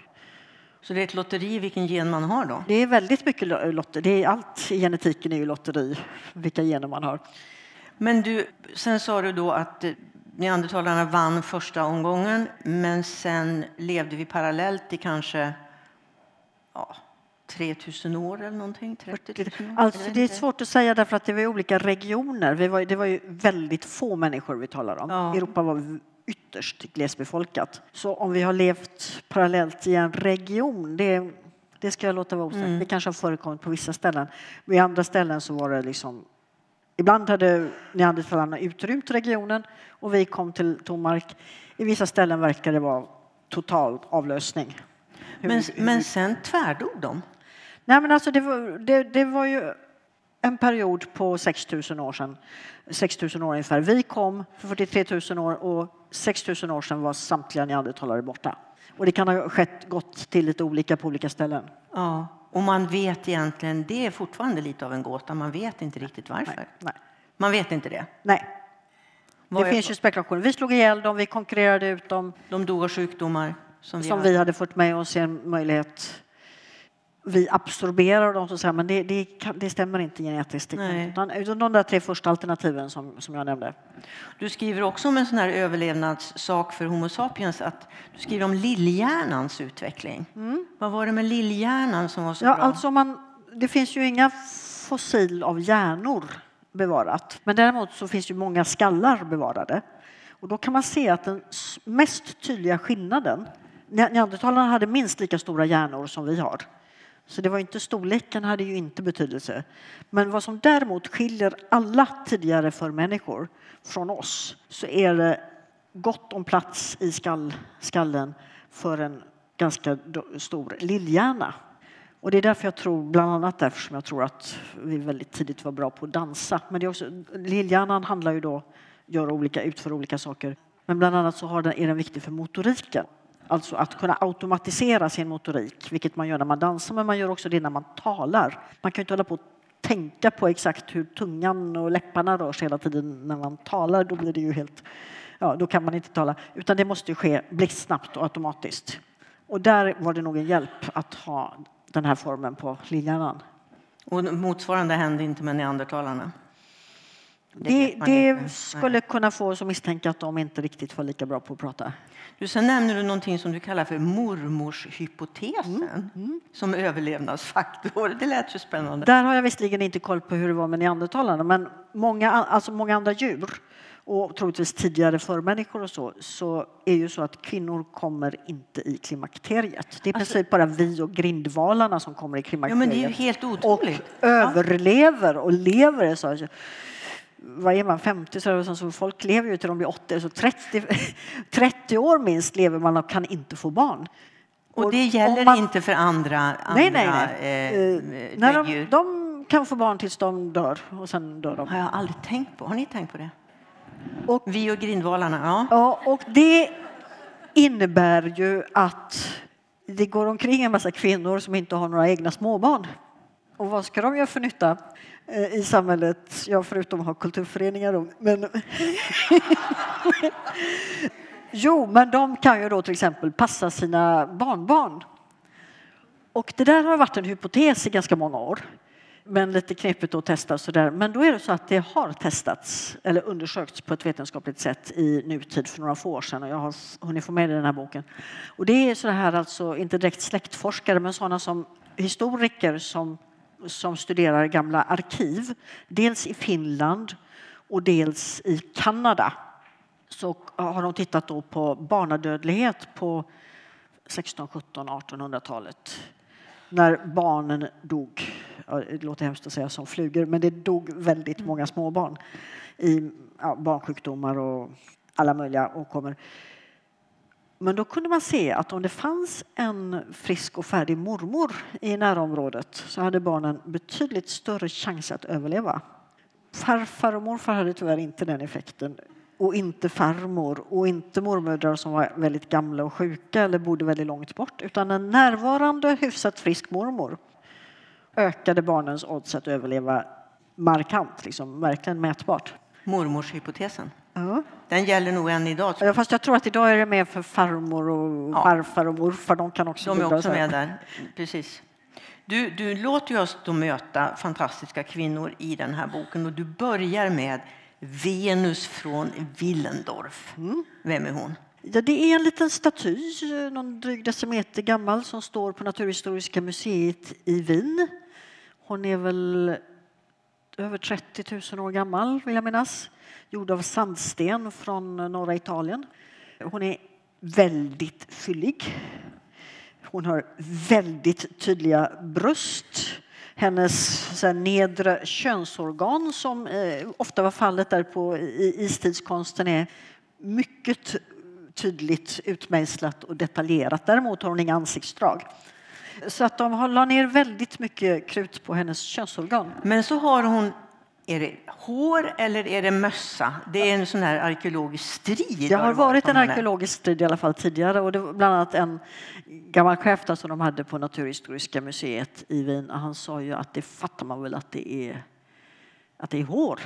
Så det är ett lotteri vilken gen man har då? Det är väldigt mycket lotter. Det är allt i genetiken är ju lotteri, vilka gener man har. Men du, sen sa du då att eh, neandertalarna vann första omgången, men sen levde vi parallellt i kanske ja, 3000 år eller någonting? 30 år? Alltså, det är svårt att säga därför att det var olika regioner. Vi var, det var ju väldigt få människor vi talar om. Ja. Europa var ytterst glesbefolkat. Så om vi har levt parallellt i en region, det, det ska jag låta vara osagt. Mm. Det kanske har förekommit på vissa ställen. Vid andra ställen så var det liksom Ibland hade neandertalarna utrymt regionen och vi kom till Tomark. I vissa ställen verkar det vara total avlösning. Men, men sen tvärdog de? Nej, men alltså det, var, det, det var ju en period på 6 000 år sedan. 6 000 år ungefär. Vi kom för 43 000 år och 6 000 år sedan var samtliga neandertalare borta. Och det kan ha skett, gått till lite olika på olika ställen. Ja, och man vet egentligen, det är fortfarande lite av en gåta, man vet inte riktigt varför. Nej, nej. Man vet inte det? Nej. Det finns ju spekulationer. Vi slog ihjäl dem, vi konkurrerade ut dem. De dog av sjukdomar? Som, vi, som hade. vi hade fått med oss en möjlighet vi absorberar dem, så säga, men det, det, det, stämmer inte genetiskt. Utan, utan de där tre första alternativen som, som jag nämnde. Du skriver också om en sån här överlevnadssak för Homo sapiens. Att du skriver om lillhjärnans utveckling. Mm. Vad var det med lillhjärnan som var så ja, bra? Alltså man, det finns ju inga fossil av hjärnor bevarat. Men däremot så finns ju många skallar bevarade. Och då kan man se att den mest tydliga skillnaden Neandertalarna hade minst lika stora hjärnor som vi har. Så det var inte storleken hade ju inte betydelse. Men vad som däremot skiljer alla tidigare förmänniskor från oss så är det gott om plats i skall, skallen för en ganska stor lillhjärna. Och det är därför jag tror, bland annat därför som jag tror att vi väldigt tidigt var bra på att dansa. Men det är också, lillhjärnan handlar ju då gör olika, utför olika saker. Men bland annat så har den, är den viktig för motoriken. Alltså att kunna automatisera sin motorik, vilket man gör när man dansar, men man gör också det när man talar. Man kan inte hålla på och tänka på exakt hur tungan och läpparna rör sig hela tiden när man talar. Då blir det ju helt... Ja, då kan man inte tala. Utan det måste ske blixtsnabbt och automatiskt. Och där var det nog en hjälp att ha den här formen på lillhjärnan. Och motsvarande hände inte med neandertalarna? Det, det skulle kunna få oss att misstänka att de inte riktigt var lika bra på att prata. Du, sen nämner du någonting som du kallar för mormorshypotesen mm. Mm. som överlevnadsfaktor. Det lät ju spännande. Där har jag visserligen inte koll på hur det var med neandertalarna, men många, alltså många andra djur och troligtvis tidigare förmänniskor och så, så är ju så att kvinnor kommer inte i klimakteriet. Det är alltså, precis bara vi och grindvalarna som kommer i klimakteriet. Ja, men det är ju helt otroligt. Och överlever och lever. Så vad är man, 50 så, så, så folk lever ju till de blir 80, så 30, 30 år minst lever man och kan inte få barn. Och det gäller man, inte för andra, andra nej, nej, nej. Eh, nej de, de, kan få barn tills de dör och sen dör de. har jag aldrig tänkt på. Har ni tänkt på det? Och, Vi och grindvalarna, ja. ja. Och det innebär ju att det går omkring en massa kvinnor som inte har några egna småbarn. Och vad ska de göra för nytta eh, Eh, i samhället? Ja, förutom att ha kulturföreningar. Men jo, men de kan ju då till exempel passa sina barnbarn. Och det där har varit en hypotes i ganska många år. Men lite knepigt att testa sådär. Men då är det så att det har testats eller undersökts på ett vetenskapligt sätt i nutid för några få år sedan och jag har hunnit få med det i den här boken. Och det är så här alltså, inte direkt släktforskare, men sådana som historiker som, som studerar gamla arkiv. Dels i Finland och dels i Kanada. Så har de tittat då på barnadödlighet på 16, 17, 1800-talet när barnen dog. Det låter hemskt att säga som flugor, men det dog väldigt många småbarn i ja, barnsjukdomar och alla möjliga åkommor. Men då kunde man se att om det fanns en frisk och färdig mormor i närområdet så hade barnen betydligt större chans att överleva. Farfar och morfar hade tyvärr inte den effekten och inte farmor och inte mormödrar som var väldigt gamla och sjuka eller bodde väldigt långt bort utan en närvarande hyfsat frisk mormor ökade barnens odds att överleva markant, liksom, verkligen mätbart. Mormorshypotesen. Ja. Den gäller nog än idag. Ja, fast jag tror att idag är det mer för farmor och ja. farfar och morfar. De kan också De är också med där. Precis. Du, du låter oss då möta fantastiska kvinnor i den här boken och du börjar med Venus från Willendorf. Mm. Vem är hon? Ja, det är en liten staty, någon dryg decimeter gammal, som står på Naturhistoriska museet i Wien. Hon är väl över 30 000 år gammal, vill jag minnas. Gjord av sandsten från norra Italien. Hon är väldigt fyllig. Hon har väldigt tydliga bröst hennes nedre könsorgan som eh, ofta var fallet där på i, istidskonsten är mycket tydligt utmejslat och detaljerat. Däremot har hon inga ansiktsdrag. Så att de har la ner väldigt mycket krut på hennes könsorgan. Men så har hon är det hår eller är det mössa? Det är en sån här arkeologisk strid. Det har varit en arkeologisk strid i alla fall tidigare och det var bland annat en gammal chef som de hade på Naturhistoriska museet i Wien. Han sa ju att det fattar man väl att det är, att det är hår.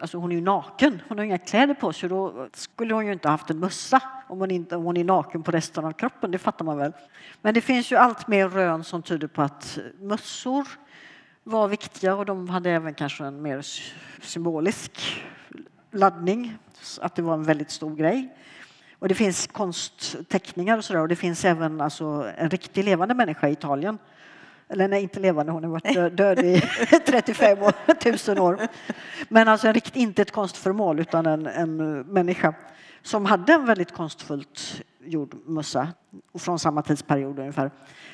Alltså hon är ju naken, hon har inga kläder på sig. Då skulle hon ju inte haft en mössa om hon, inte, om hon är naken på resten av kroppen. Det fattar man väl. Men det finns ju allt mer rön som tyder på att mössor var viktiga och de hade även kanske en mer symbolisk laddning, att det var en väldigt stor grej. Och det finns konstteckningar och sådär och det finns även alltså en riktig levande människa i Italien. Eller nej, inte levande, hon har varit död i 35 år, tusen år. Men alltså en rikt, inte ett konstföremål utan en, en människa som hade en väldigt konstfullt gjord mössa från samma tidsperiod ungefär.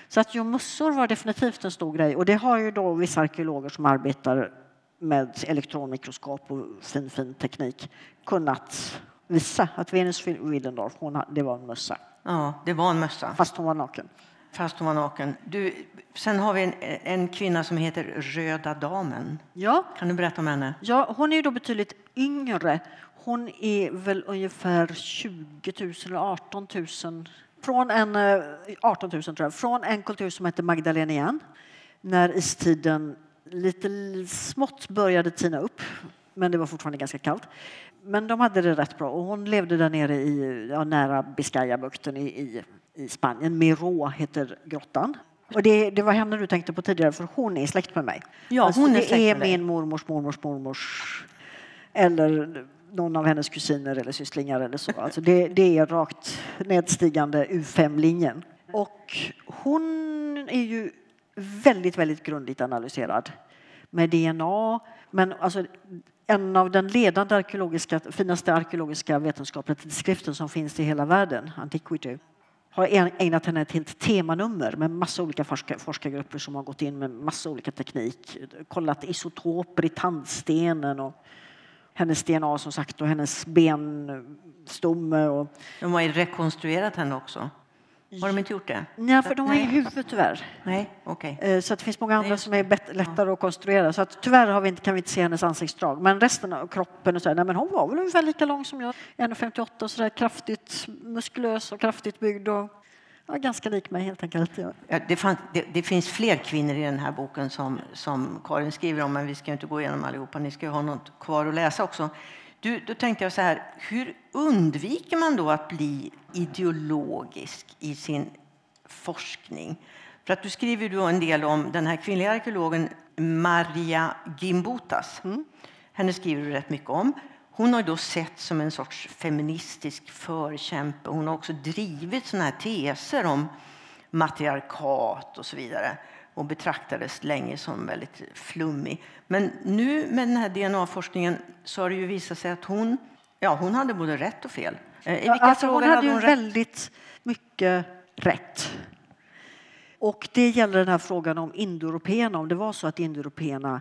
Så att jo, mössor var definitivt en stor grej och det har ju då vissa arkeologer som arbetar med elektronmikroskop och fin, fin teknik kunnat visa att Venus Willendorf, hon, det var en mössa. Ja, det var en mössa. Fast hon var naken. Fast hon var naken. Du, sen har vi en, en kvinna som heter Röda damen. Ja. Kan du berätta om henne? Ja, hon är då betydligt yngre. Hon är väl ungefär 20 000 eller 18 000 från en, 18 000 tror jag, från en kultur som heter Magdalenian när istiden lite smått började tina upp, men det var fortfarande ganska kallt. Men de hade det rätt bra och hon levde där nere i, ja, nära Biscayabukten i, i, i Spanien. Miro heter grottan. Och det, det var henne du tänkte på tidigare för hon är släkt med mig. Ja, alltså, hon är det är min mormors mormors mormors eller någon av hennes kusiner eller sysslingar eller så. Alltså det, det är rakt nedstigande U5-linjen. Och hon är ju väldigt, väldigt grundligt analyserad med DNA. Men alltså, en av den ledande arkeologiska, finaste arkeologiska vetenskapliga tidskriften som finns i hela världen, Antiquity, har ägnat henne ett helt temanummer med massa olika forskar, forskargrupper som har gått in med massa olika teknik, kollat isotoper i tandstenen och hennes DNA som sagt och hennes benstomme. Och... De har ju rekonstruerat henne också. Har de inte gjort det? Nej, för de har inget huvud tyvärr. Nej, okay. Eh, så det finns många andra som är lättare att konstruera. Så att tyvärr har vi inte, kan vi inte se hennes ansiktsdrag. Men resten av kroppen och så, nej, men hon var väl ungefär lika lång som jag. 1,58 och så där kraftigt muskulös och kraftigt byggd. Och, ja, ganska lik mig helt enkelt. Ja, det, fann, det, det, finns fler kvinnor i den här boken som, som Karin skriver om, men vi ska inte gå igenom allihopa. Ni ska ha något kvar att läsa också. Du, då tänkte jag så här, hur undviker man då att bli ideologisk i sin forskning? För att du skriver då en del om den här kvinnliga arkeologen Maria Gimbutas. Mm. Henne skriver du rätt mycket om. Hon har då sett som en sorts feministisk förkämpe. Hon har också drivit såna här teser om matriarkat och så vidare och betraktades länge som väldigt flummig. Men nu med den här DNA-forskningen så har det ju visat sig att hon, ja, hon hade både rätt och fel. Eh, I ja, alltså hon hade, hade hon väldigt mycket rätt. Och det gäller den här frågan om indoeuropeerna, om det var så att indoeuropeerna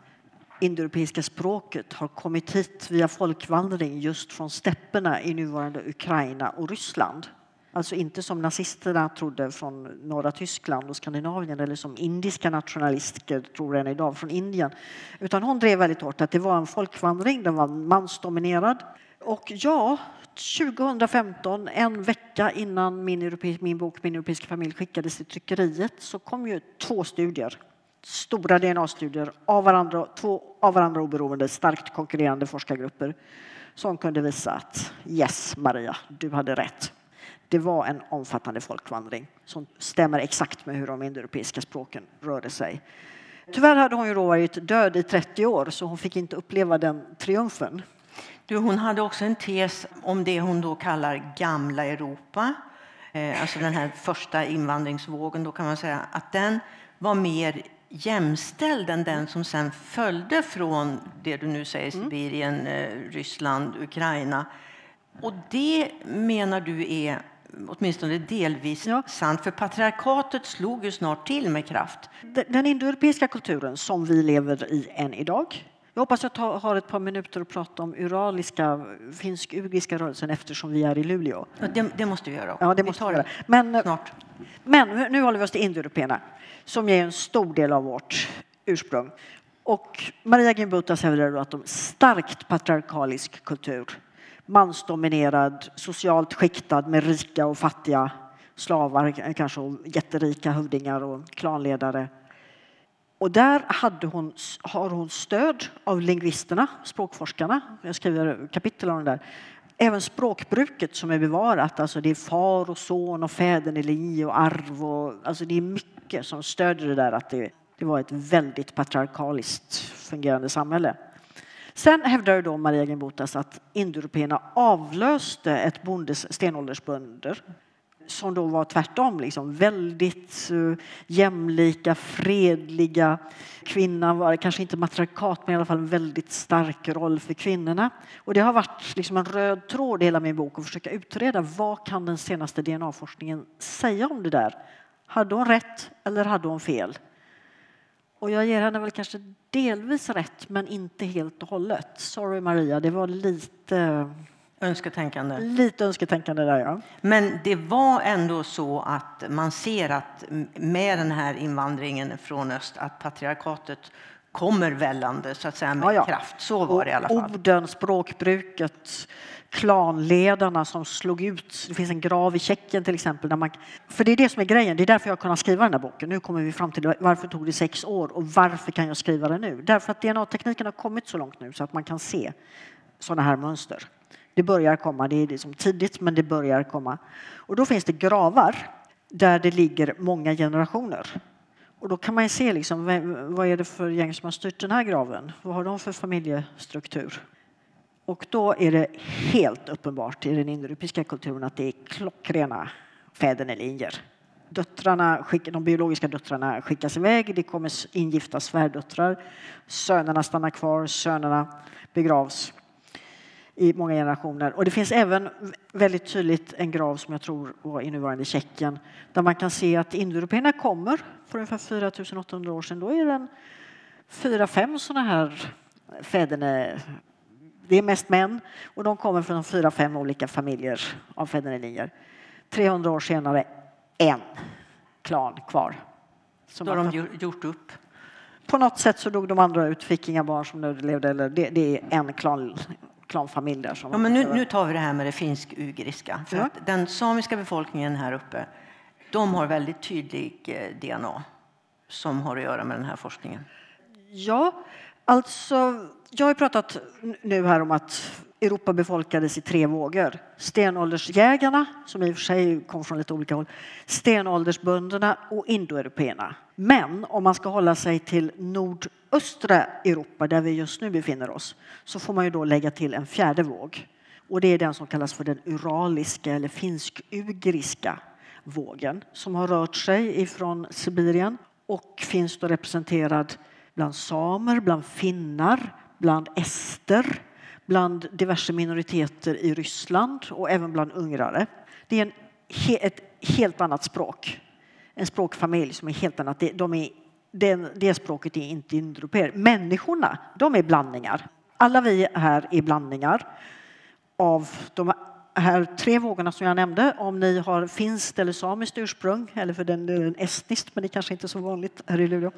indoeuropeiska språket har kommit hit via folkvandring just från stäpperna i nuvarande Ukraina och Ryssland. Alltså inte som nazisterna trodde från norra Tyskland och Skandinavien eller som indiska nationalister tror än idag från Indien. Utan hon drev väldigt hårt att det var en folkvandring, den var mansdominerad. Och ja, 2015, en vecka innan min, europe, min bok Min europeiska familj skickades till tryckeriet så kom ju två studier, stora DNA-studier av varandra, två av varandra oberoende, starkt konkurrerande forskargrupper som kunde visa att yes, Maria, du hade rätt. Det var en omfattande folkvandring som stämmer exakt med hur de indoeuropeiska språken rörde sig. Tyvärr hade hon ju då varit död i 30 år så hon fick inte uppleva den triumfen. Du, hon hade också en tes om det hon då kallar gamla Europa. Eh, alltså den här första invandringsvågen, då kan man säga att den var mer jämställd än den som sen följde från det du nu säger, mm. Sibirien, eh, Ryssland, Ukraina. Och det menar du är åtminstone delvis ja. sant, för patriarkatet slog ju snart till med kraft. Den indoeuropeiska kulturen som vi lever i än idag jag hoppas att jag har ett par minuter att prata om uraliska, finsk-ugriska rörelsen eftersom vi är i Luleå. Det, det, måste vi göra. Ja, det måste vi göra. Men, snart. men nu håller vi oss till indoeuropeerna som är en stor del av vårt ursprung. Och Maria Gimbutas hävdar att de starkt patriarkalisk kultur mansdominerad, socialt skiktad med rika och fattiga slavar, kanske och jätterika hövdingar och klanledare. Och där hade hon, har hon stöd av lingvisterna, språkforskarna. Jag skriver kapitel om det där. Även språkbruket som är bevarat, alltså det är far och son och fäderneli och arv. Och, alltså det är mycket som stödjer det där att det, det var ett väldigt patriarkaliskt fungerande samhälle. Sen hävdar då Maria Gimbutas att indoeuropéerna avlöste ett bondes stenåldersbönder som då var tvärtom, liksom, väldigt uh, jämlika, fredliga. Kvinnan var kanske inte matriarkat, men i alla fall en väldigt stark roll för kvinnorna. Och det har varit liksom en röd tråd i hela min bok att försöka utreda vad kan den senaste DNA-forskningen säga om det där? Hade hon rätt eller hade hon fel? Och jag ger henne väl kanske delvis rätt, men inte helt och hållet. Sorry Maria, det var lite Önsketänkande. Lite önsketänkande där, ja. Men det var ändå så att man ser att med den här invandringen från öst att patriarkatet kommer vällande så att säga med ja, ja. kraft. Så var det i alla fall. Orden, språkbruket, klanledarna som slog ut. Det finns en grav i Tjeckien till exempel. Där man, för det är det som är grejen. Det är därför jag har kunnat skriva den här boken. Nu kommer vi fram till varför tog det sex år och varför kan jag skriva det nu? Därför att DNA-tekniken har kommit så långt nu så att man kan se sådana här mönster. Det börjar komma, det är liksom tidigt men det börjar komma. Och då finns det gravar där det ligger många generationer. Och då kan man se liksom, vad är det för gäng som har styrt den här graven? Vad har de för familjestruktur? Och då är det helt uppenbart i den indoeuropeiska kulturen att det är klockrena fädernelinjer. Döttrarna, de biologiska döttrarna skickas iväg, det kommer ingifta svärdöttrar. Sönerna stannar kvar, sönerna begravs i många generationer. Och det finns även väldigt tydligt en grav som jag tror var i nuvarande Tjeckien där man kan se att indoeuropeerna kommer för ungefär 4800 år sedan. Då är det fyra, fem sådana här fäderne det är mest män och de kommer från fyra, fem olika familjer av fädernelinjer. 300 år senare, en klan kvar. Då har de gjort upp? På något sätt så dog de andra ut, fick inga barn som överlevde. Eller det, det är en klan, klanfamilj där. Som ja, men nu, nu tar vi det här med det finsk-ugriska. ja. Den samiska befolkningen här uppe de har väldigt tydlig eh, DNA som har att göra med den här forskningen. Ja, alltså jag har pratat nu här om att Europa befolkades i tre vågor. Stenåldersjägarna, som i och för sig kom från lite olika håll, stenåldersbönderna och indoeuropeerna. Men om man ska hålla sig till östra Europa, där vi just nu befinner oss, så får man ju då lägga till en fjärde våg. Och det är den som kallas för den uraliska eller finsk-ugriska vågen som har rört sig ifrån Sibirien och finns då representerad bland samer, bland finnar, bland ester, bland diverse minoriteter i Ryssland och även bland ungrare. Det är en, ett helt annat språk, en språkfamilj som är helt annat. De är, det, det språket är inte indoeuropeer. Människorna, de är blandningar. Alla vi här är blandningar av de här tre vågorna som jag nämnde, om ni har finskt eller samiskt ursprung, eller för den delen estniskt, men det kanske inte är så vanligt här i Luleå,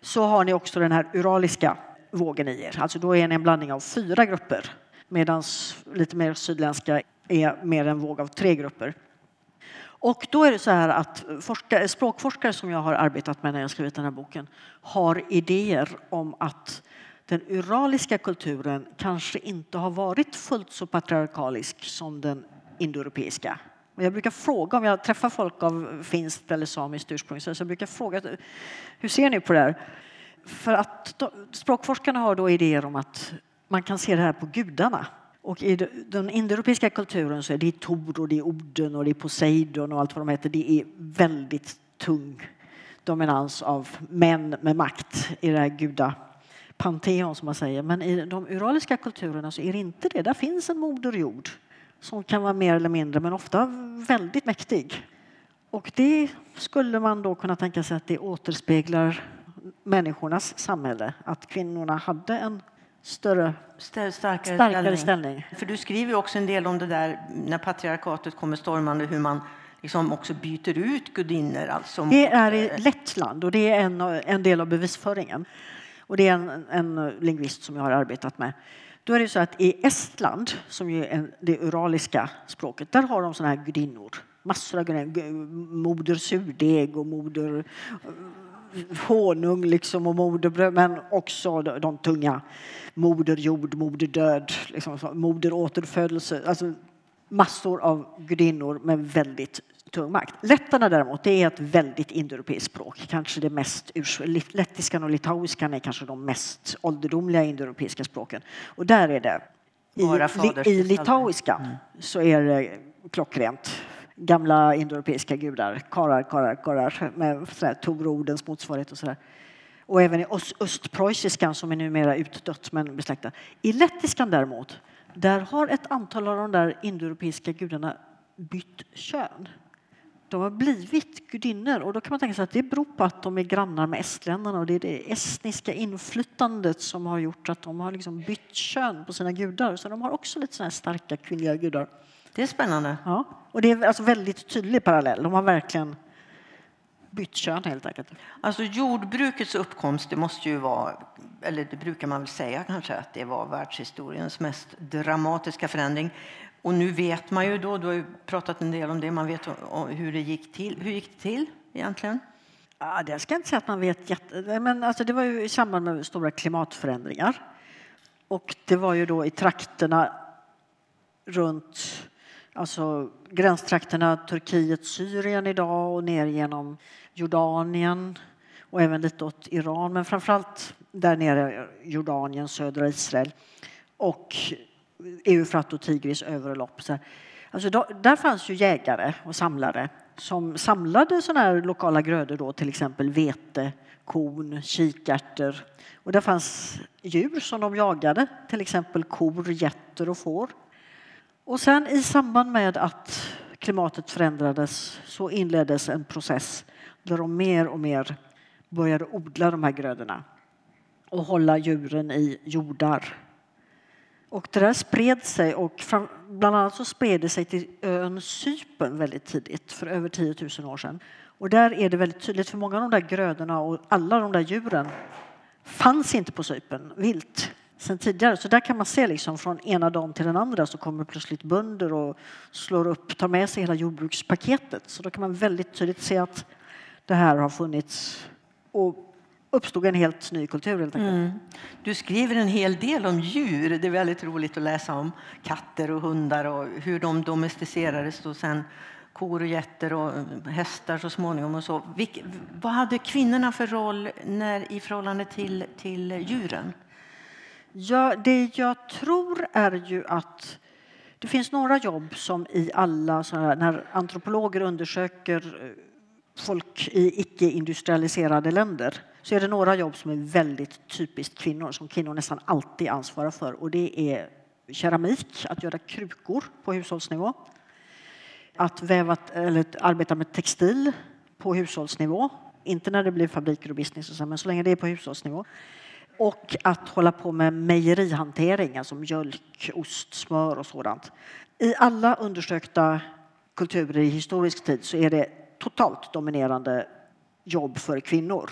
så har ni också den här uraliska vågen i er. Alltså då är ni en blandning av fyra grupper, medan lite mer sydländska är mer en våg av tre grupper. Och då är det så här att forskare, språkforskare som jag har arbetat med när jag skrivit den här boken har idéer om att den uraliska kulturen kanske inte har varit fullt så patriarkalisk som den indoeuropeiska. Jag brukar fråga om jag träffar folk av finskt eller samiskt ursprung så jag brukar fråga hur ser ni på det här? För att språkforskarna har då idéer om att man kan se det här på gudarna. Och i den indoeuropeiska kulturen så är det Tor och det är Oden och det är Poseidon och allt vad de heter. Det är väldigt tung dominans av män med makt i det här guda panteon som man säger. Men i de uraliska kulturerna så är det inte det. Där finns en moder jord som kan vara mer eller mindre, men ofta väldigt mäktig. Och det skulle man då kunna tänka sig att det återspeglar människornas samhälle. Att kvinnorna hade en större, starkare, starkare ställning. ställning. För du skriver också en del om det där när patriarkatet kommer stormande, hur man liksom också byter ut gudinnor. Alltså. Det är i Lettland och det är en, en del av bevisföringen. Och det är en, en lingvist som jag har arbetat med. Då är det så att i Estland, som är det uraliska språket, där har de såna här gudinnor. Massor av gudinnor. Moder surdeg och moder eh, honung liksom och moderbröd, men också de, tunga. Moder jord, moder död, liksom, moder återfödelse. Alltså massor av gudinnor med väldigt tung makt. Letterna däremot, det är ett väldigt indoeuropeiskt språk. Kanske det mest, lettiskan och litauiskan är kanske de mest ålderdomliga indoeuropeiska språken. Och där är det, i, i litauiska mm. så är det klockrent. Gamla indoeuropeiska gudar, karar, karar, karar med Torordens motsvarighet och sådär. Och även i östpreussiskan som är numera utdött men besläktad. I lettiskan däremot, där har ett antal av de där indoeuropeiska gudarna bytt kön de har blivit gudinnor och då kan man tänka sig att det beror på att de är grannar med estländarna och det är det estniska inflytandet som har gjort att de har liksom bytt kön på sina gudar. Så de har också lite såna starka kvinnliga gudar. Det är spännande. Ja, och det är alltså väldigt tydlig parallell. De har verkligen bytt kön helt enkelt. Alltså jordbrukets uppkomst, det måste ju vara, eller det brukar man väl säga kanske, att det var världshistoriens mest dramatiska förändring. Och nu vet man ju då, du har ju pratat en del om det, man vet hur det gick till. Hur gick det till egentligen? Ja, det ska jag inte säga att man vet jätte... Men alltså det var ju i samband med stora klimatförändringar. Och det var ju då i trakterna runt alltså gränstrakterna Turkiet, Syrien idag och ner genom Jordanien och även lite åt Iran, men framförallt där nere Jordanien, södra Israel och Eufrat och Tigris överlopp. Alltså där fanns ju jägare och samlare som samlade såna här lokala grödor, då, till exempel vete, korn, kikärtor. Och där fanns djur som de jagade, till exempel kor, getter och får. Och sen i samband med att klimatet förändrades så inleddes en process där de mer och mer började odla de här grödorna och hålla djuren i jordar Och det där spred sig och bland annat så spred det sig till ön Cypern väldigt tidigt, för över 10 000 år sedan. Och där är det väldigt tydligt, för många av de där grödorna och alla de där djuren fanns inte på Cypern vilt sen tidigare. Så där kan man se liksom från ena dagen till den andra så kommer plötsligt bönder och slår upp, tar med sig hela jordbrukspaketet. Så då kan man väldigt tydligt se att det här har funnits och uppstod en helt ny kultur. Helt mm. Du skriver en hel del om djur. Det är väldigt roligt att läsa om katter och hundar och hur de domesticerades och sen kor och getter och hästar så småningom. Och så. Vilk, vad hade kvinnorna för roll när, i förhållande till, till djuren? Ja, det jag tror är ju att det finns några jobb som i alla sådana här, när antropologer undersöker eh, folk i icke-industrialiserade länder så är det några jobb som är väldigt typiskt kvinnor, som kvinnor nästan alltid ansvarar för. Och det är keramik, att göra krukor på hushållsnivå. Att väva, eller arbeta med textil på hushållsnivå. Inte när det blir fabriker och business, men så länge det är på hushållsnivå. Och att hålla på med mejerihantering, alltså mjölk, ost, smör och sådant. I alla undersökta kulturer i historisk tid så är det totalt dominerande jobb för kvinnor.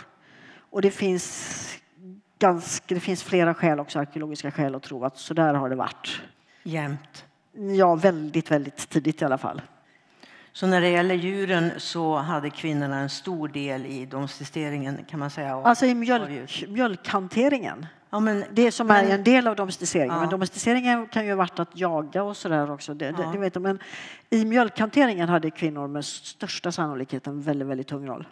Och det finns, ganska, det finns flera skäl, också arkeologiska skäl att tro att så där har det varit. Jämt? Ja, väldigt, väldigt tidigt i alla fall. Så när det gäller djuren så hade kvinnorna en stor del i domesticeringen kan man säga? Alltså i mjölk, mjölkhanteringen. Ja, men, det som men, är en del av domesticeringen. Ja. Men domesticeringen kan ju ha varit att jaga och sådär också. Det, ja. det, vet men i mjölkhanteringen hade kvinnor med största sannolikhet en väldigt, väldigt tung roll.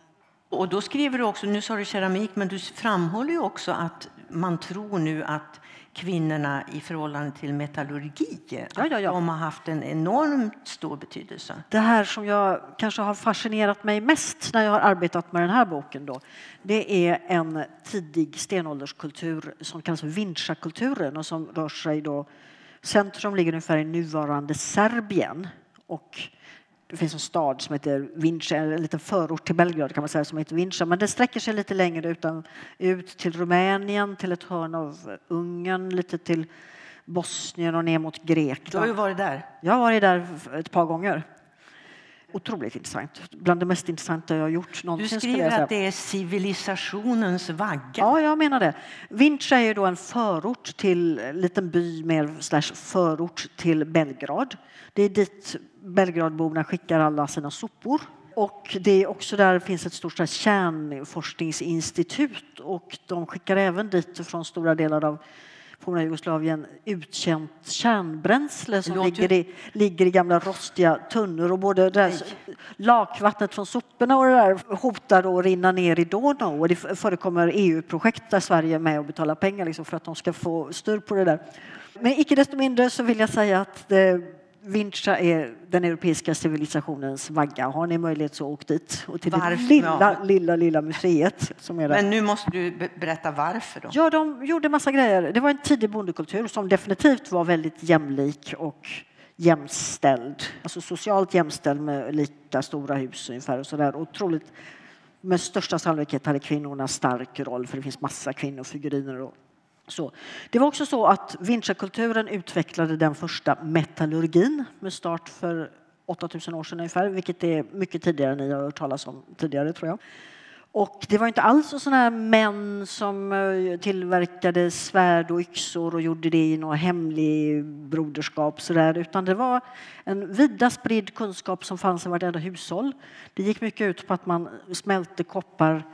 Och då skriver du också, nu sa du keramik, men du framhåller ju också att man tror nu att kvinnorna i förhållande till metallurgi. Ja, ja, ja. De har haft en enormt stor betydelse. Det här som jag kanske har fascinerat mig mest när jag har arbetat med den här boken då, det är en tidig stenålderskultur som kallas Vincha-kulturen och som rör sig då Centrum ligger ungefär i nuvarande Serbien och det finns en stad som heter Vincha, en liten förort till Belgrad kan man säga som heter Vincha, men den sträcker sig lite längre utan, ut till Rumänien, till ett hörn av Ungern, lite till Bosnien och ner mot Grekland. Du har ju varit där. Jag har varit där ett par gånger. Otroligt intressant. Bland det mest intressanta jag har gjort någonsin. Du skriver att det är civilisationens vagga. Ja, jag menar det. Vincha är då en förort till, en liten by mer slash förort till Belgrad. Det är dit Belgradborna skickar alla sina sopor. Och det är också där finns ett stort kärnforskningsinstitut och de skickar även dit från stora delar av forna Jugoslavien utkänt kärnbränsle som ligger i, ligger i gamla rostiga tunnor och både där, lakvattnet från soporna och det där hotar att rinna ner i Donau och det förekommer EU-projekt där Sverige är med och betalar pengar liksom för att de ska få styr på det där. Men icke desto mindre så vill jag säga att det, Vincha är den europeiska civilisationens vagga. Har ni möjlighet så åk dit. Och till varför? det lilla, lilla, lilla museet. Som är där. Men nu måste du berätta varför. Då. Ja, de gjorde massa grejer. Det var en tidig bondekultur som definitivt var väldigt jämlik och jämställd. Alltså socialt jämställd med lika stora hus ungefär. Och så där. Otroligt, med största sannolikhet hade kvinnorna stark roll för det finns massa kvinnofiguriner och så. Det var också så att Vinchakulturen utvecklade den första metallurgin med start för 8000 år sedan ungefär, vilket är mycket tidigare än ni har hört talas om tidigare tror jag. Och det var inte alls sådana här män som eh, tillverkade svärd och yxor och gjorde det i något hemlig broderskap så där, utan det var en vida spridd kunskap som fanns i vartenda hushåll. Det gick mycket ut på att man smälte koppar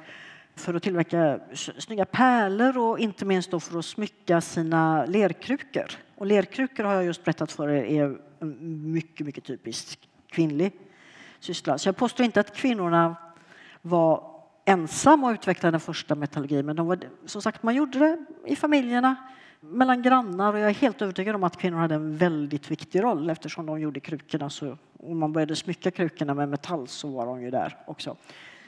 för att tillverka snygga pärlor och inte minst då för att smycka sina lerkrukor. Och lerkrukor har jag just berättat för er är mycket, mycket typiskt kvinnlig syssla. Så jag påstår inte att kvinnorna var ensamma och utvecklade den första metallurgin, men de var, som sagt, man gjorde det i familjerna, mellan grannar och jag är helt övertygad om att kvinnor hade en väldigt viktig roll eftersom de gjorde krukorna. Så, om man började smycka krukorna med metall så var de ju där också.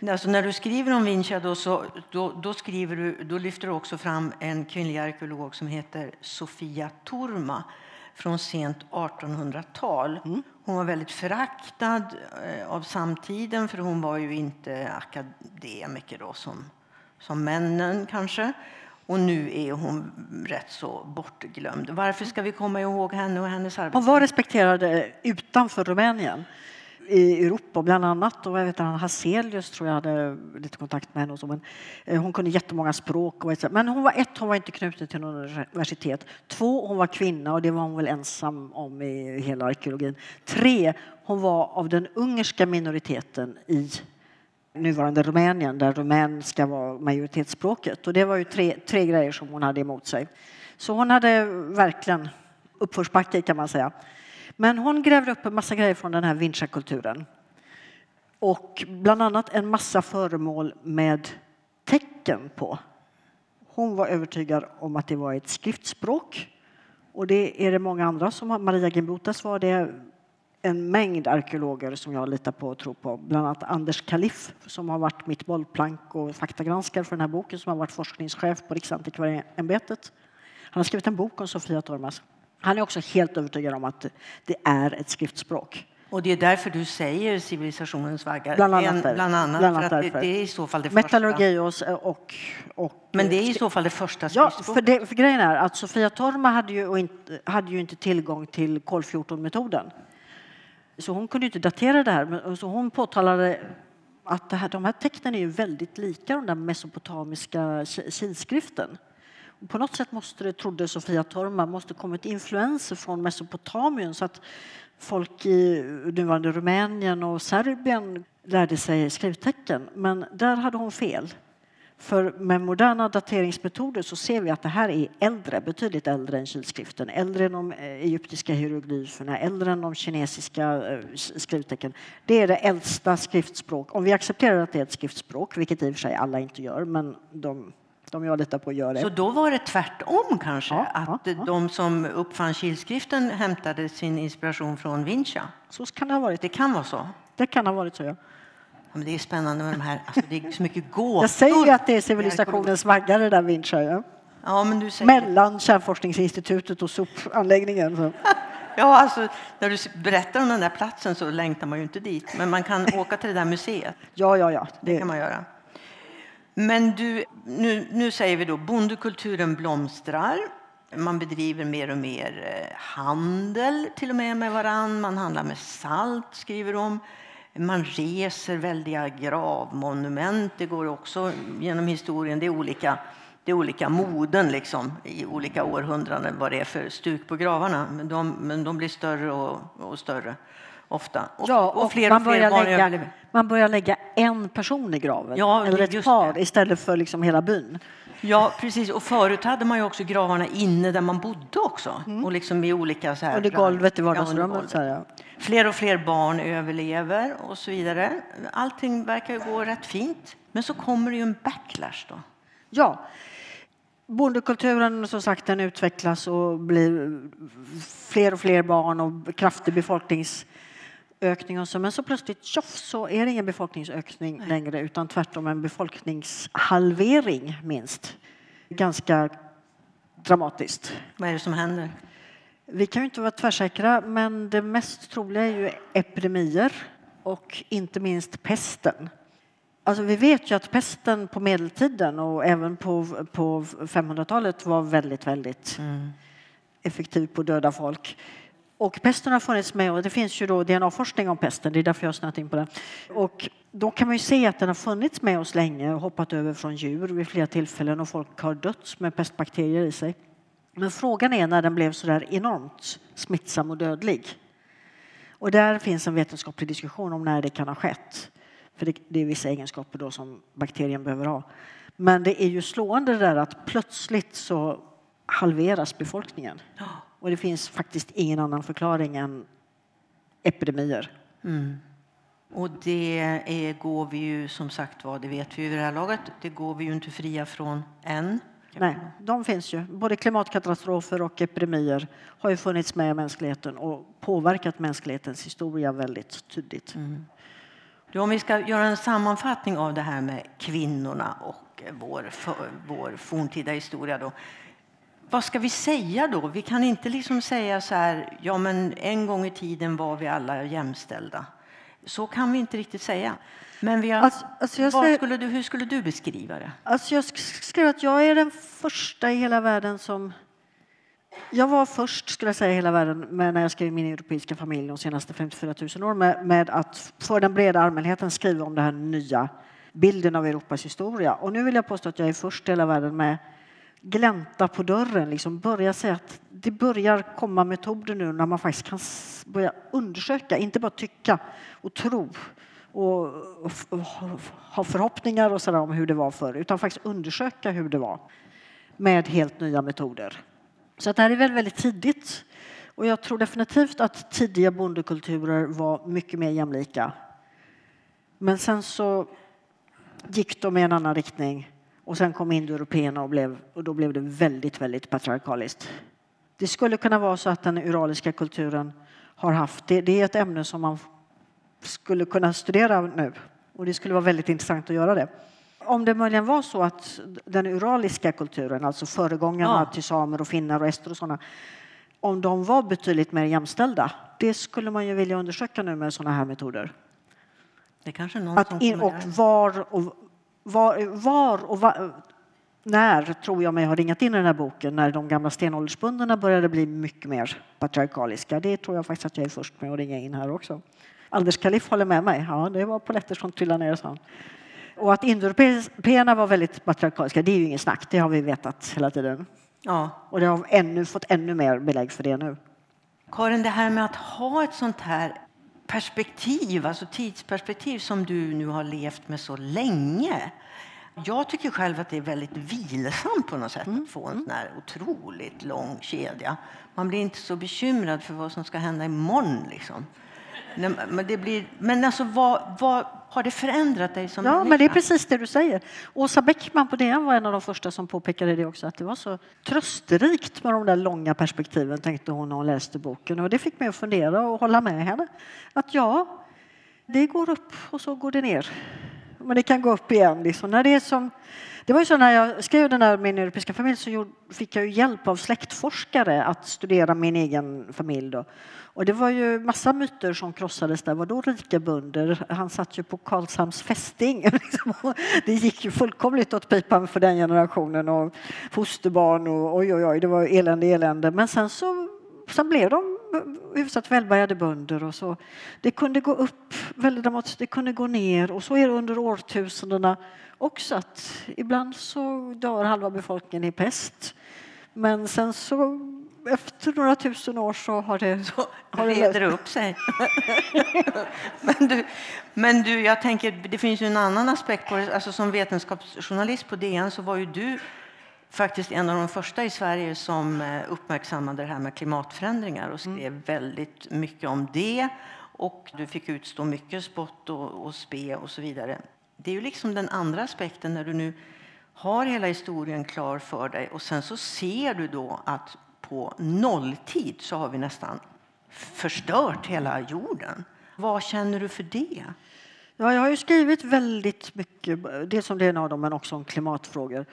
Alltså när du skriver om Vincha då, så, då, då, skriver du, då lyfter du också fram en kvinnlig arkeolog som heter Sofia Turma från sent 1800-tal. Mm. Hon var väldigt föraktad eh, av samtiden för hon var ju inte akademiker då, som, som männen kanske. Och nu är hon rätt så bortglömd. Varför ska vi komma ihåg henne och hennes arbete? Hon var respekterad eh, utanför Rumänien i Europa bland annat. Och jag vet, han Hazelius tror jag hade lite kontakt med henne. Och så, men eh, hon kunde jättemånga språk. Och men hon var ett, hon var inte knuten till något universitet. Två, hon var kvinna och det var hon väl ensam om i hela arkeologin. Tre, hon var av den ungerska minoriteten i nuvarande Rumänien där rumänska var majoritetsspråket. Och det var ju tre, tre grejer som hon hade emot sig. Så hon hade verkligen uppförsbacke kan man säga. Men hon grävde upp en massa grejer från den här vinchakulturen. Och bland annat en massa föremål med tecken på. Hon var övertygad om att det var ett skriftspråk. Och det är det många andra som har. Maria Gimbutas var det. En mängd arkeologer som jag litar på och tror på. Bland annat Anders Kaliff som har varit mitt bollplank och faktagranskare för den här boken som har varit forskningschef på Riksantikvarieämbetet. Han har skrivit en bok om Sofia Tormas. Han är också helt övertygad om att det är ett skriftspråk. Och det är därför du säger civilisationens vaggar? Bland annat, en, bland annat, bland annat för att det, det, är i så fall det Metallurgi första. Och, och, och, Men det är i så fall det första Ja, för, det, för grejen är att Sofia Torma hade ju, inte, hade ju inte tillgång till kol 14-metoden. Så hon kunde inte datera det här. Så hon påtalade att här, de här tecknen är ju väldigt lika den där mesopotamiska kilskriften. På något sätt måste det, trodde Sofia Torma, måste kommit influenser från Mesopotamien så att folk i nuvarande Rumänien och Serbien lärde sig skrivtecken. Men där hade hon fel. För med moderna dateringsmetoder så ser vi att det här är äldre, betydligt äldre än kilskriften, äldre än de eh, egyptiska hieroglyferna, äldre än de kinesiska eh, skrivtecken. Det är det äldsta skriftspråk, om vi accepterar att det är ett skriftspråk, vilket i och för sig alla inte gör, men de de jag litar på gör det. Så då var det tvärtom kanske? Ja, att ja, de som uppfann kilskriften hämtade sin inspiration från Vincha? Så kan det ha varit. Det kan vara så? Det kan ha varit så, ja. Men det är spännande med de här, alltså det är så mycket gåtor. Jag säger ju att det är civilisationens vagga det där Vincha. Ja. Ja, men du säger... Mellan Kärnforskningsinstitutet och sopanläggningen. Så. Ja, alltså, när du berättar om den där platsen så längtar man ju inte dit. Men man kan åka till det där museet. Ja, ja, ja. Det, det kan man göra. Men du, nu, nu säger vi då bondekulturen blomstrar. Man bedriver mer och mer eh, handel till och med med varann. Man handlar med salt, skriver de. Man reser väldiga gravmonument. Det går också genom historien. Det är olika, det är olika moden liksom, i olika århundraden vad det är för stuk på gravarna. Men de, men de blir större och, och större ofta. Och, ja, och, och fler och fler barn lägga, Man börjar lägga en person i graven, ja, eller ett par, det. istället för liksom hela byn. Ja, precis. Och förut hade man ju också gravarna inne där man bodde också. Mm. Och liksom i olika så här... Under golvet i vardagsrummet. Ja, ja. Fler och fler barn överlever och så vidare. Allting verkar gå rätt fint. Men så kommer det ju en backlash då. Ja. Bondekulturen som sagt, den utvecklas och blir fler och fler barn och kraftig befolknings ökning och så, men så plötsligt tjoff så är det ingen befolkningsökning Nej. längre utan tvärtom en befolkningshalvering minst. Ganska dramatiskt. Vad är det som händer? Vi kan ju inte vara tvärsäkra, men det mest troliga är ju epidemier och inte minst pesten. Alltså vi vet ju att pesten på medeltiden och även på, på 500-talet var väldigt, väldigt mm. effektiv på att döda folk. Och pesten har funnits med och det finns ju då DNA-forskning om pesten, det är därför jag har snöat in på den. Och då kan man ju se att den har funnits med oss länge och hoppat över från djur vid flera tillfällen och folk har dött med pestbakterier i sig. Men frågan är när den blev så där enormt smittsam och dödlig. Och där finns en vetenskaplig diskussion om när det kan ha skett. För det, det är vissa egenskaper då som bakterien behöver ha. Men det är ju slående det där att plötsligt så halveras befolkningen. Och det finns faktiskt ingen annan förklaring än epidemier. Mm. Och det är, går vi ju, som sagt var, det vet vi ju vid det här laget, det går vi ju inte fria från än. Nej, de finns ju. Både klimatkatastrofer och epidemier har ju funnits med i mänskligheten och påverkat mänsklighetens historia väldigt tydligt. Mm. Om vi ska göra en sammanfattning av det här med kvinnorna och vår, vår forntida historia då, vad ska vi säga då? Vi kan inte liksom säga så här, ja men en gång i tiden var vi alla jämställda. Så kan vi inte riktigt säga. Men vi har, Alltså- alltså säger- skulle du, hur skulle du beskriva det? Alltså jag sk- skrev att jag är den första i hela världen som... Jag var först, skulle jag säga, i hela världen med när jag skrev Min europeiska familj de senaste 54 000 år med, med att för den breda allmänheten skriva om den här nya bilden av Europas historia. Och nu vill jag påstå att jag är först i hela världen med glänta på dörren, liksom börja säga att det börjar komma metoder nu när man faktiskt kan börja undersöka, inte bara tycka och tro och och och ha- ha förhoppningar och sådär om hur det var förr, utan faktiskt undersöka hur det var med helt nya metoder. Så att det här är väldigt, väldigt tidigt. Och jag tror definitivt att tidiga bondekulturer var mycket mer jämlika. Men sen så gick de i en annan riktning och sen kom indoeuropeerna och, blev, och då blev det väldigt, väldigt patriarkaliskt. Det skulle kunna vara så att den uraliska kulturen har haft, det, det är ett ämne som man skulle kunna studera nu och det skulle vara väldigt intressant att göra det. Om det möjligen var så att den uraliska kulturen, alltså föregångarna Ja. till samer och finnar och ester och sådana, om de var betydligt mer jämställda, det skulle man ju vilja undersöka nu med sådana här metoder. Det kanske någon Att in, och var och, var, var och va, när, tror jag mig har ringat in i den här boken, när de gamla stenåldersbundarna började bli mycket mer patriarkaliska. Det tror jag faktiskt att jag är först med att ringa in här också. Anders Kalif håller med mig. Ja, det var polletter som trillade ner, sa. Och att indoeuropeerna var väldigt patriarkaliska, det är ju ingen snack. Det har vi vetat hela tiden. Ja. Och det har ännu, fått ännu mer belägg för det nu. Karin, det här med att ha ett sånt här perspektiv, alltså tidsperspektiv som du nu har levt med så länge. Jag tycker själv att det är väldigt vilsamt på något sätt att få en sån här otroligt lång kedja. Man blir inte så bekymrad för vad som ska hända imorgon. Liksom. Nej, Men, det blir, men alltså, vad, vad har det förändrat dig som Ja, människa? men det är precis det du säger. Åsa Bäckman på DN var en av de första som påpekade det också, att det var så trösterikt med de där långa perspektiven, tänkte hon när hon läste boken. Och det fick mig att fundera och hålla med henne. Att ja, det går upp och så går det ner. Men det kan gå upp igen. Liksom. När det, är som, det var ju så när jag skrev den här Min europeiska familj så fick jag ju hjälp av släktforskare att studera min egen familj. Då. Och det var ju massa myter som krossades där. Vadå rika bönder? Han satt ju på Karlshamns fästing. Liksom. Det gick ju fullkomligt åt pipan för den generationen och fosterbarn och oj, oj, oj, det var elände, elände. Men sen så sen blev de hyfsat välbärgade bönder och så. Det kunde gå upp väldigt dramatiskt, det kunde gå ner och så är det under årtusendena också att ibland så dör halva befolkningen i pest. Men sen så efter några tusen år så har det, Så har det reder upp sig. men, du, men du, jag tänker, det finns ju en annan aspekt på det. Alltså, som vetenskapsjournalist på DN så var ju du faktiskt en av de första i Sverige som eh, uppmärksammade det här med klimatförändringar och skrev väldigt mycket om det. Och du fick utstå mycket spott och, och spe och så vidare. Det är ju liksom den andra aspekten när du nu har hela historien klar för dig och sen så ser du då att på nolltid så har vi nästan förstört hela jorden. Vad känner du för det? Ja, jag har ju skrivit väldigt mycket, dels om DNA men också om klimatfrågor.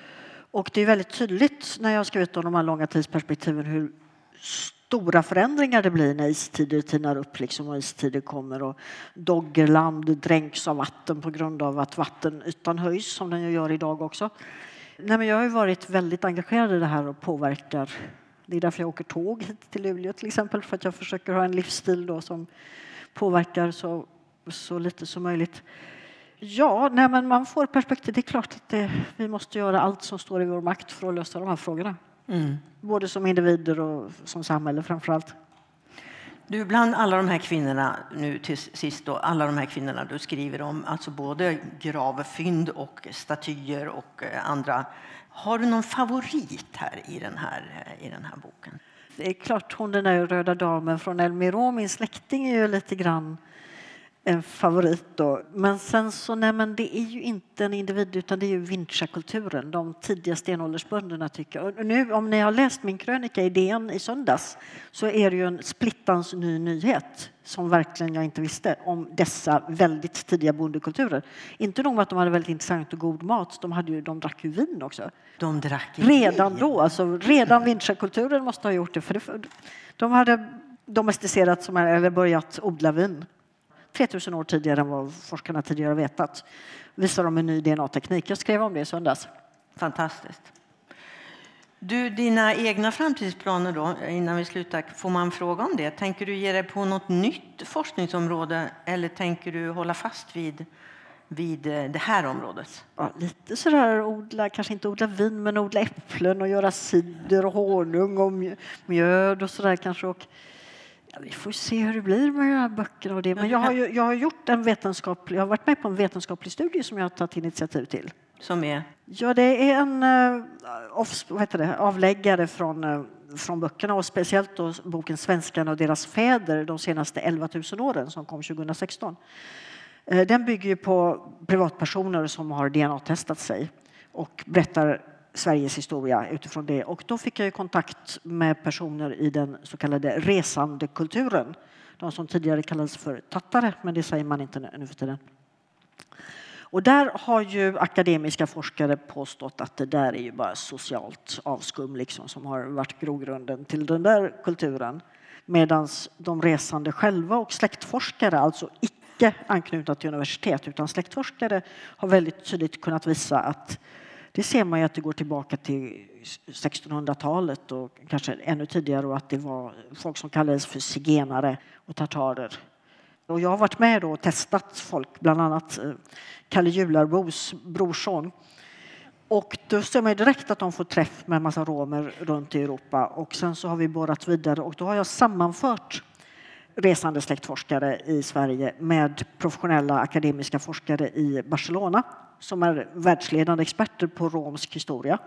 Och det är väldigt tydligt när jag har skrivit om de här långa tidsperspektiven hur stora förändringar det blir när istider tinar upp liksom, och istider kommer och Doggerland dränks av vatten på grund av att vattenytan höjs som den gör idag också. Nej, men jag har ju varit väldigt engagerad i det här och påverkar. Det är därför jag åker tåg hit till Luleå till exempel för att jag försöker ha en livsstil då som påverkar så, så lite som möjligt. Ja, nej, men man får perspektiv. Det är klart att det, vi måste göra allt som står i vår makt för att lösa de här frågorna. Både som individer och som samhälle framför allt. Du, bland alla de här kvinnorna, nu till sist då, alla de här kvinnorna du skriver om, alltså både gravfynd och statyer och eh, andra. Har du någon favorit här i den här, eh, i den här boken? Det är klart hon den där röda damen från Elmiro, min släkting, är ju lite grann en favorit då. Men sen så, nej men det är ju inte en individ utan det är ju vinchakulturen, de tidiga stenåldersbönderna tycker jag. Och nu om ni har läst min krönika i DN i söndags så är det ju en splittans ny nyhet som verkligen jag inte visste om dessa väldigt tidiga bondekulturer. Inte nog med att de hade väldigt intressant och god mat, de, hade ju, de drack ju vin också. De drack Redan vin. då, alltså redan vinchakulturen måste ha gjort det. För det, de hade domesticerat som, eller börjat odla vin. 3000 år tidigare än vad forskarna tidigare vetat. Visar de en ny DNA-teknik. Jag skrev om det i söndags. Fantastiskt. Du, dina egna framtidsplaner då, innan vi slutar, får man fråga om det? Tänker du ge dig på något nytt forskningsområde eller tänker du hålla fast vid, vid eh, det här området? Ja, lite sådär, odla, kanske inte odla vin, men odla äpplen och göra cider och honung och mjöd och sådär kanske. Och, ja, vi får se hur det blir med de här böckerna och det. Men jag har, ju, jag har gjort en vetenskaplig, jag har varit med på en vetenskaplig studie som jag har tagit initiativ till. Som är? Ja, det är en uh, off, vad heter det, avläggare från, uh, från böckerna och speciellt då boken Svenskarna och deras fäder de senaste 11 000 åren som kom 2016. Uh, den bygger på privatpersoner som har DNA-testat sig och berättar Sveriges historia utifrån det. Och då fick jag kontakt med personer i den så kallade resandekulturen. De som tidigare kallades för tattare, men det säger man inte nu för tiden. Och där har ju akademiska forskare påstått att det där är ju bara socialt avskum liksom, som har varit grogrunden till den där kulturen. Medan de resande själva och släktforskare, alltså icke anknutna till universitet utan släktforskare, har väldigt tydligt kunnat visa att det ser man ju att det går tillbaka till 1600-talet och kanske ännu tidigare och att det var folk som kallades för zigenare och tartarer och jag har varit med och testat folk, bland annat eh, Kalle Jularbos brorson. Och då ser man direkt att de får träff med en massa romer runt i Europa. Och sen så har vi borrat vidare och då har jag sammanfört resande släktforskare i Sverige med professionella akademiska forskare i Barcelona som är världsledande experter på romsk historia.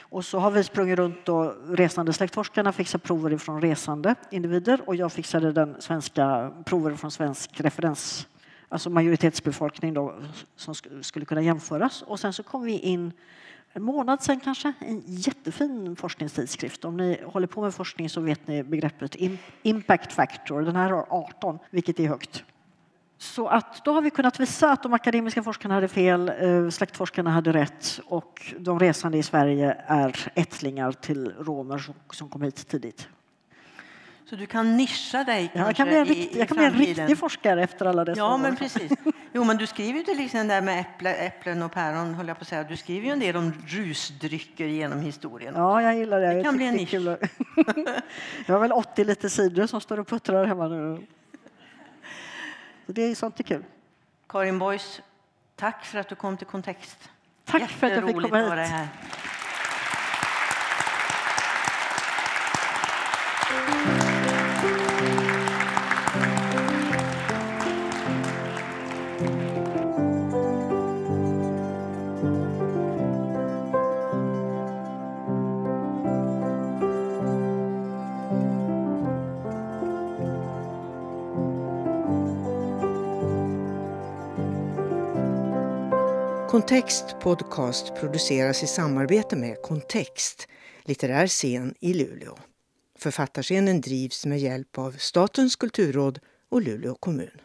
Och så har vi sprungit runt och resande släktforskarna fixar prover från resande individer och jag fixade den svenska prover från svensk referens, alltså majoritetsbefolkning då, som skulle kunna jämföras. Och sen så kom vi in en månad sen kanske, en jättefin forskningstidskrift. Om ni håller på med forskning så vet ni begreppet impact factor. Den här har 18, vilket är högt. Så att då har vi kunnat visa att de akademiska forskarna hade fel, eh, släktforskarna hade rätt och de resande i Sverige är ättlingar till romer som kom hit tidigt. Så du kan nischa dig ja, jag kan bli en, rikt, jag kan bli en riktig forskare efter alla dessa Ja, år. men precis. Jo, men du skriver ju till exempel där med äpple, äpplen och päron, höll jag på att säga. Du skriver ju en del om rusdrycker genom historien. Ja, jag gillar det. Det kan bli en nisch. jag har väl 80 liter cider som står och puttrar hemma nu. Så det är sånt är kul. Karin Boys, tack för att du kom till Kontext. Tack för att jag fick komma hit. Här. Kontext Podcast produceras i samarbete med Kontext, litterär scen i Luleå. Författarscenen drivs med hjälp av Statens kulturråd och Luleå kommun.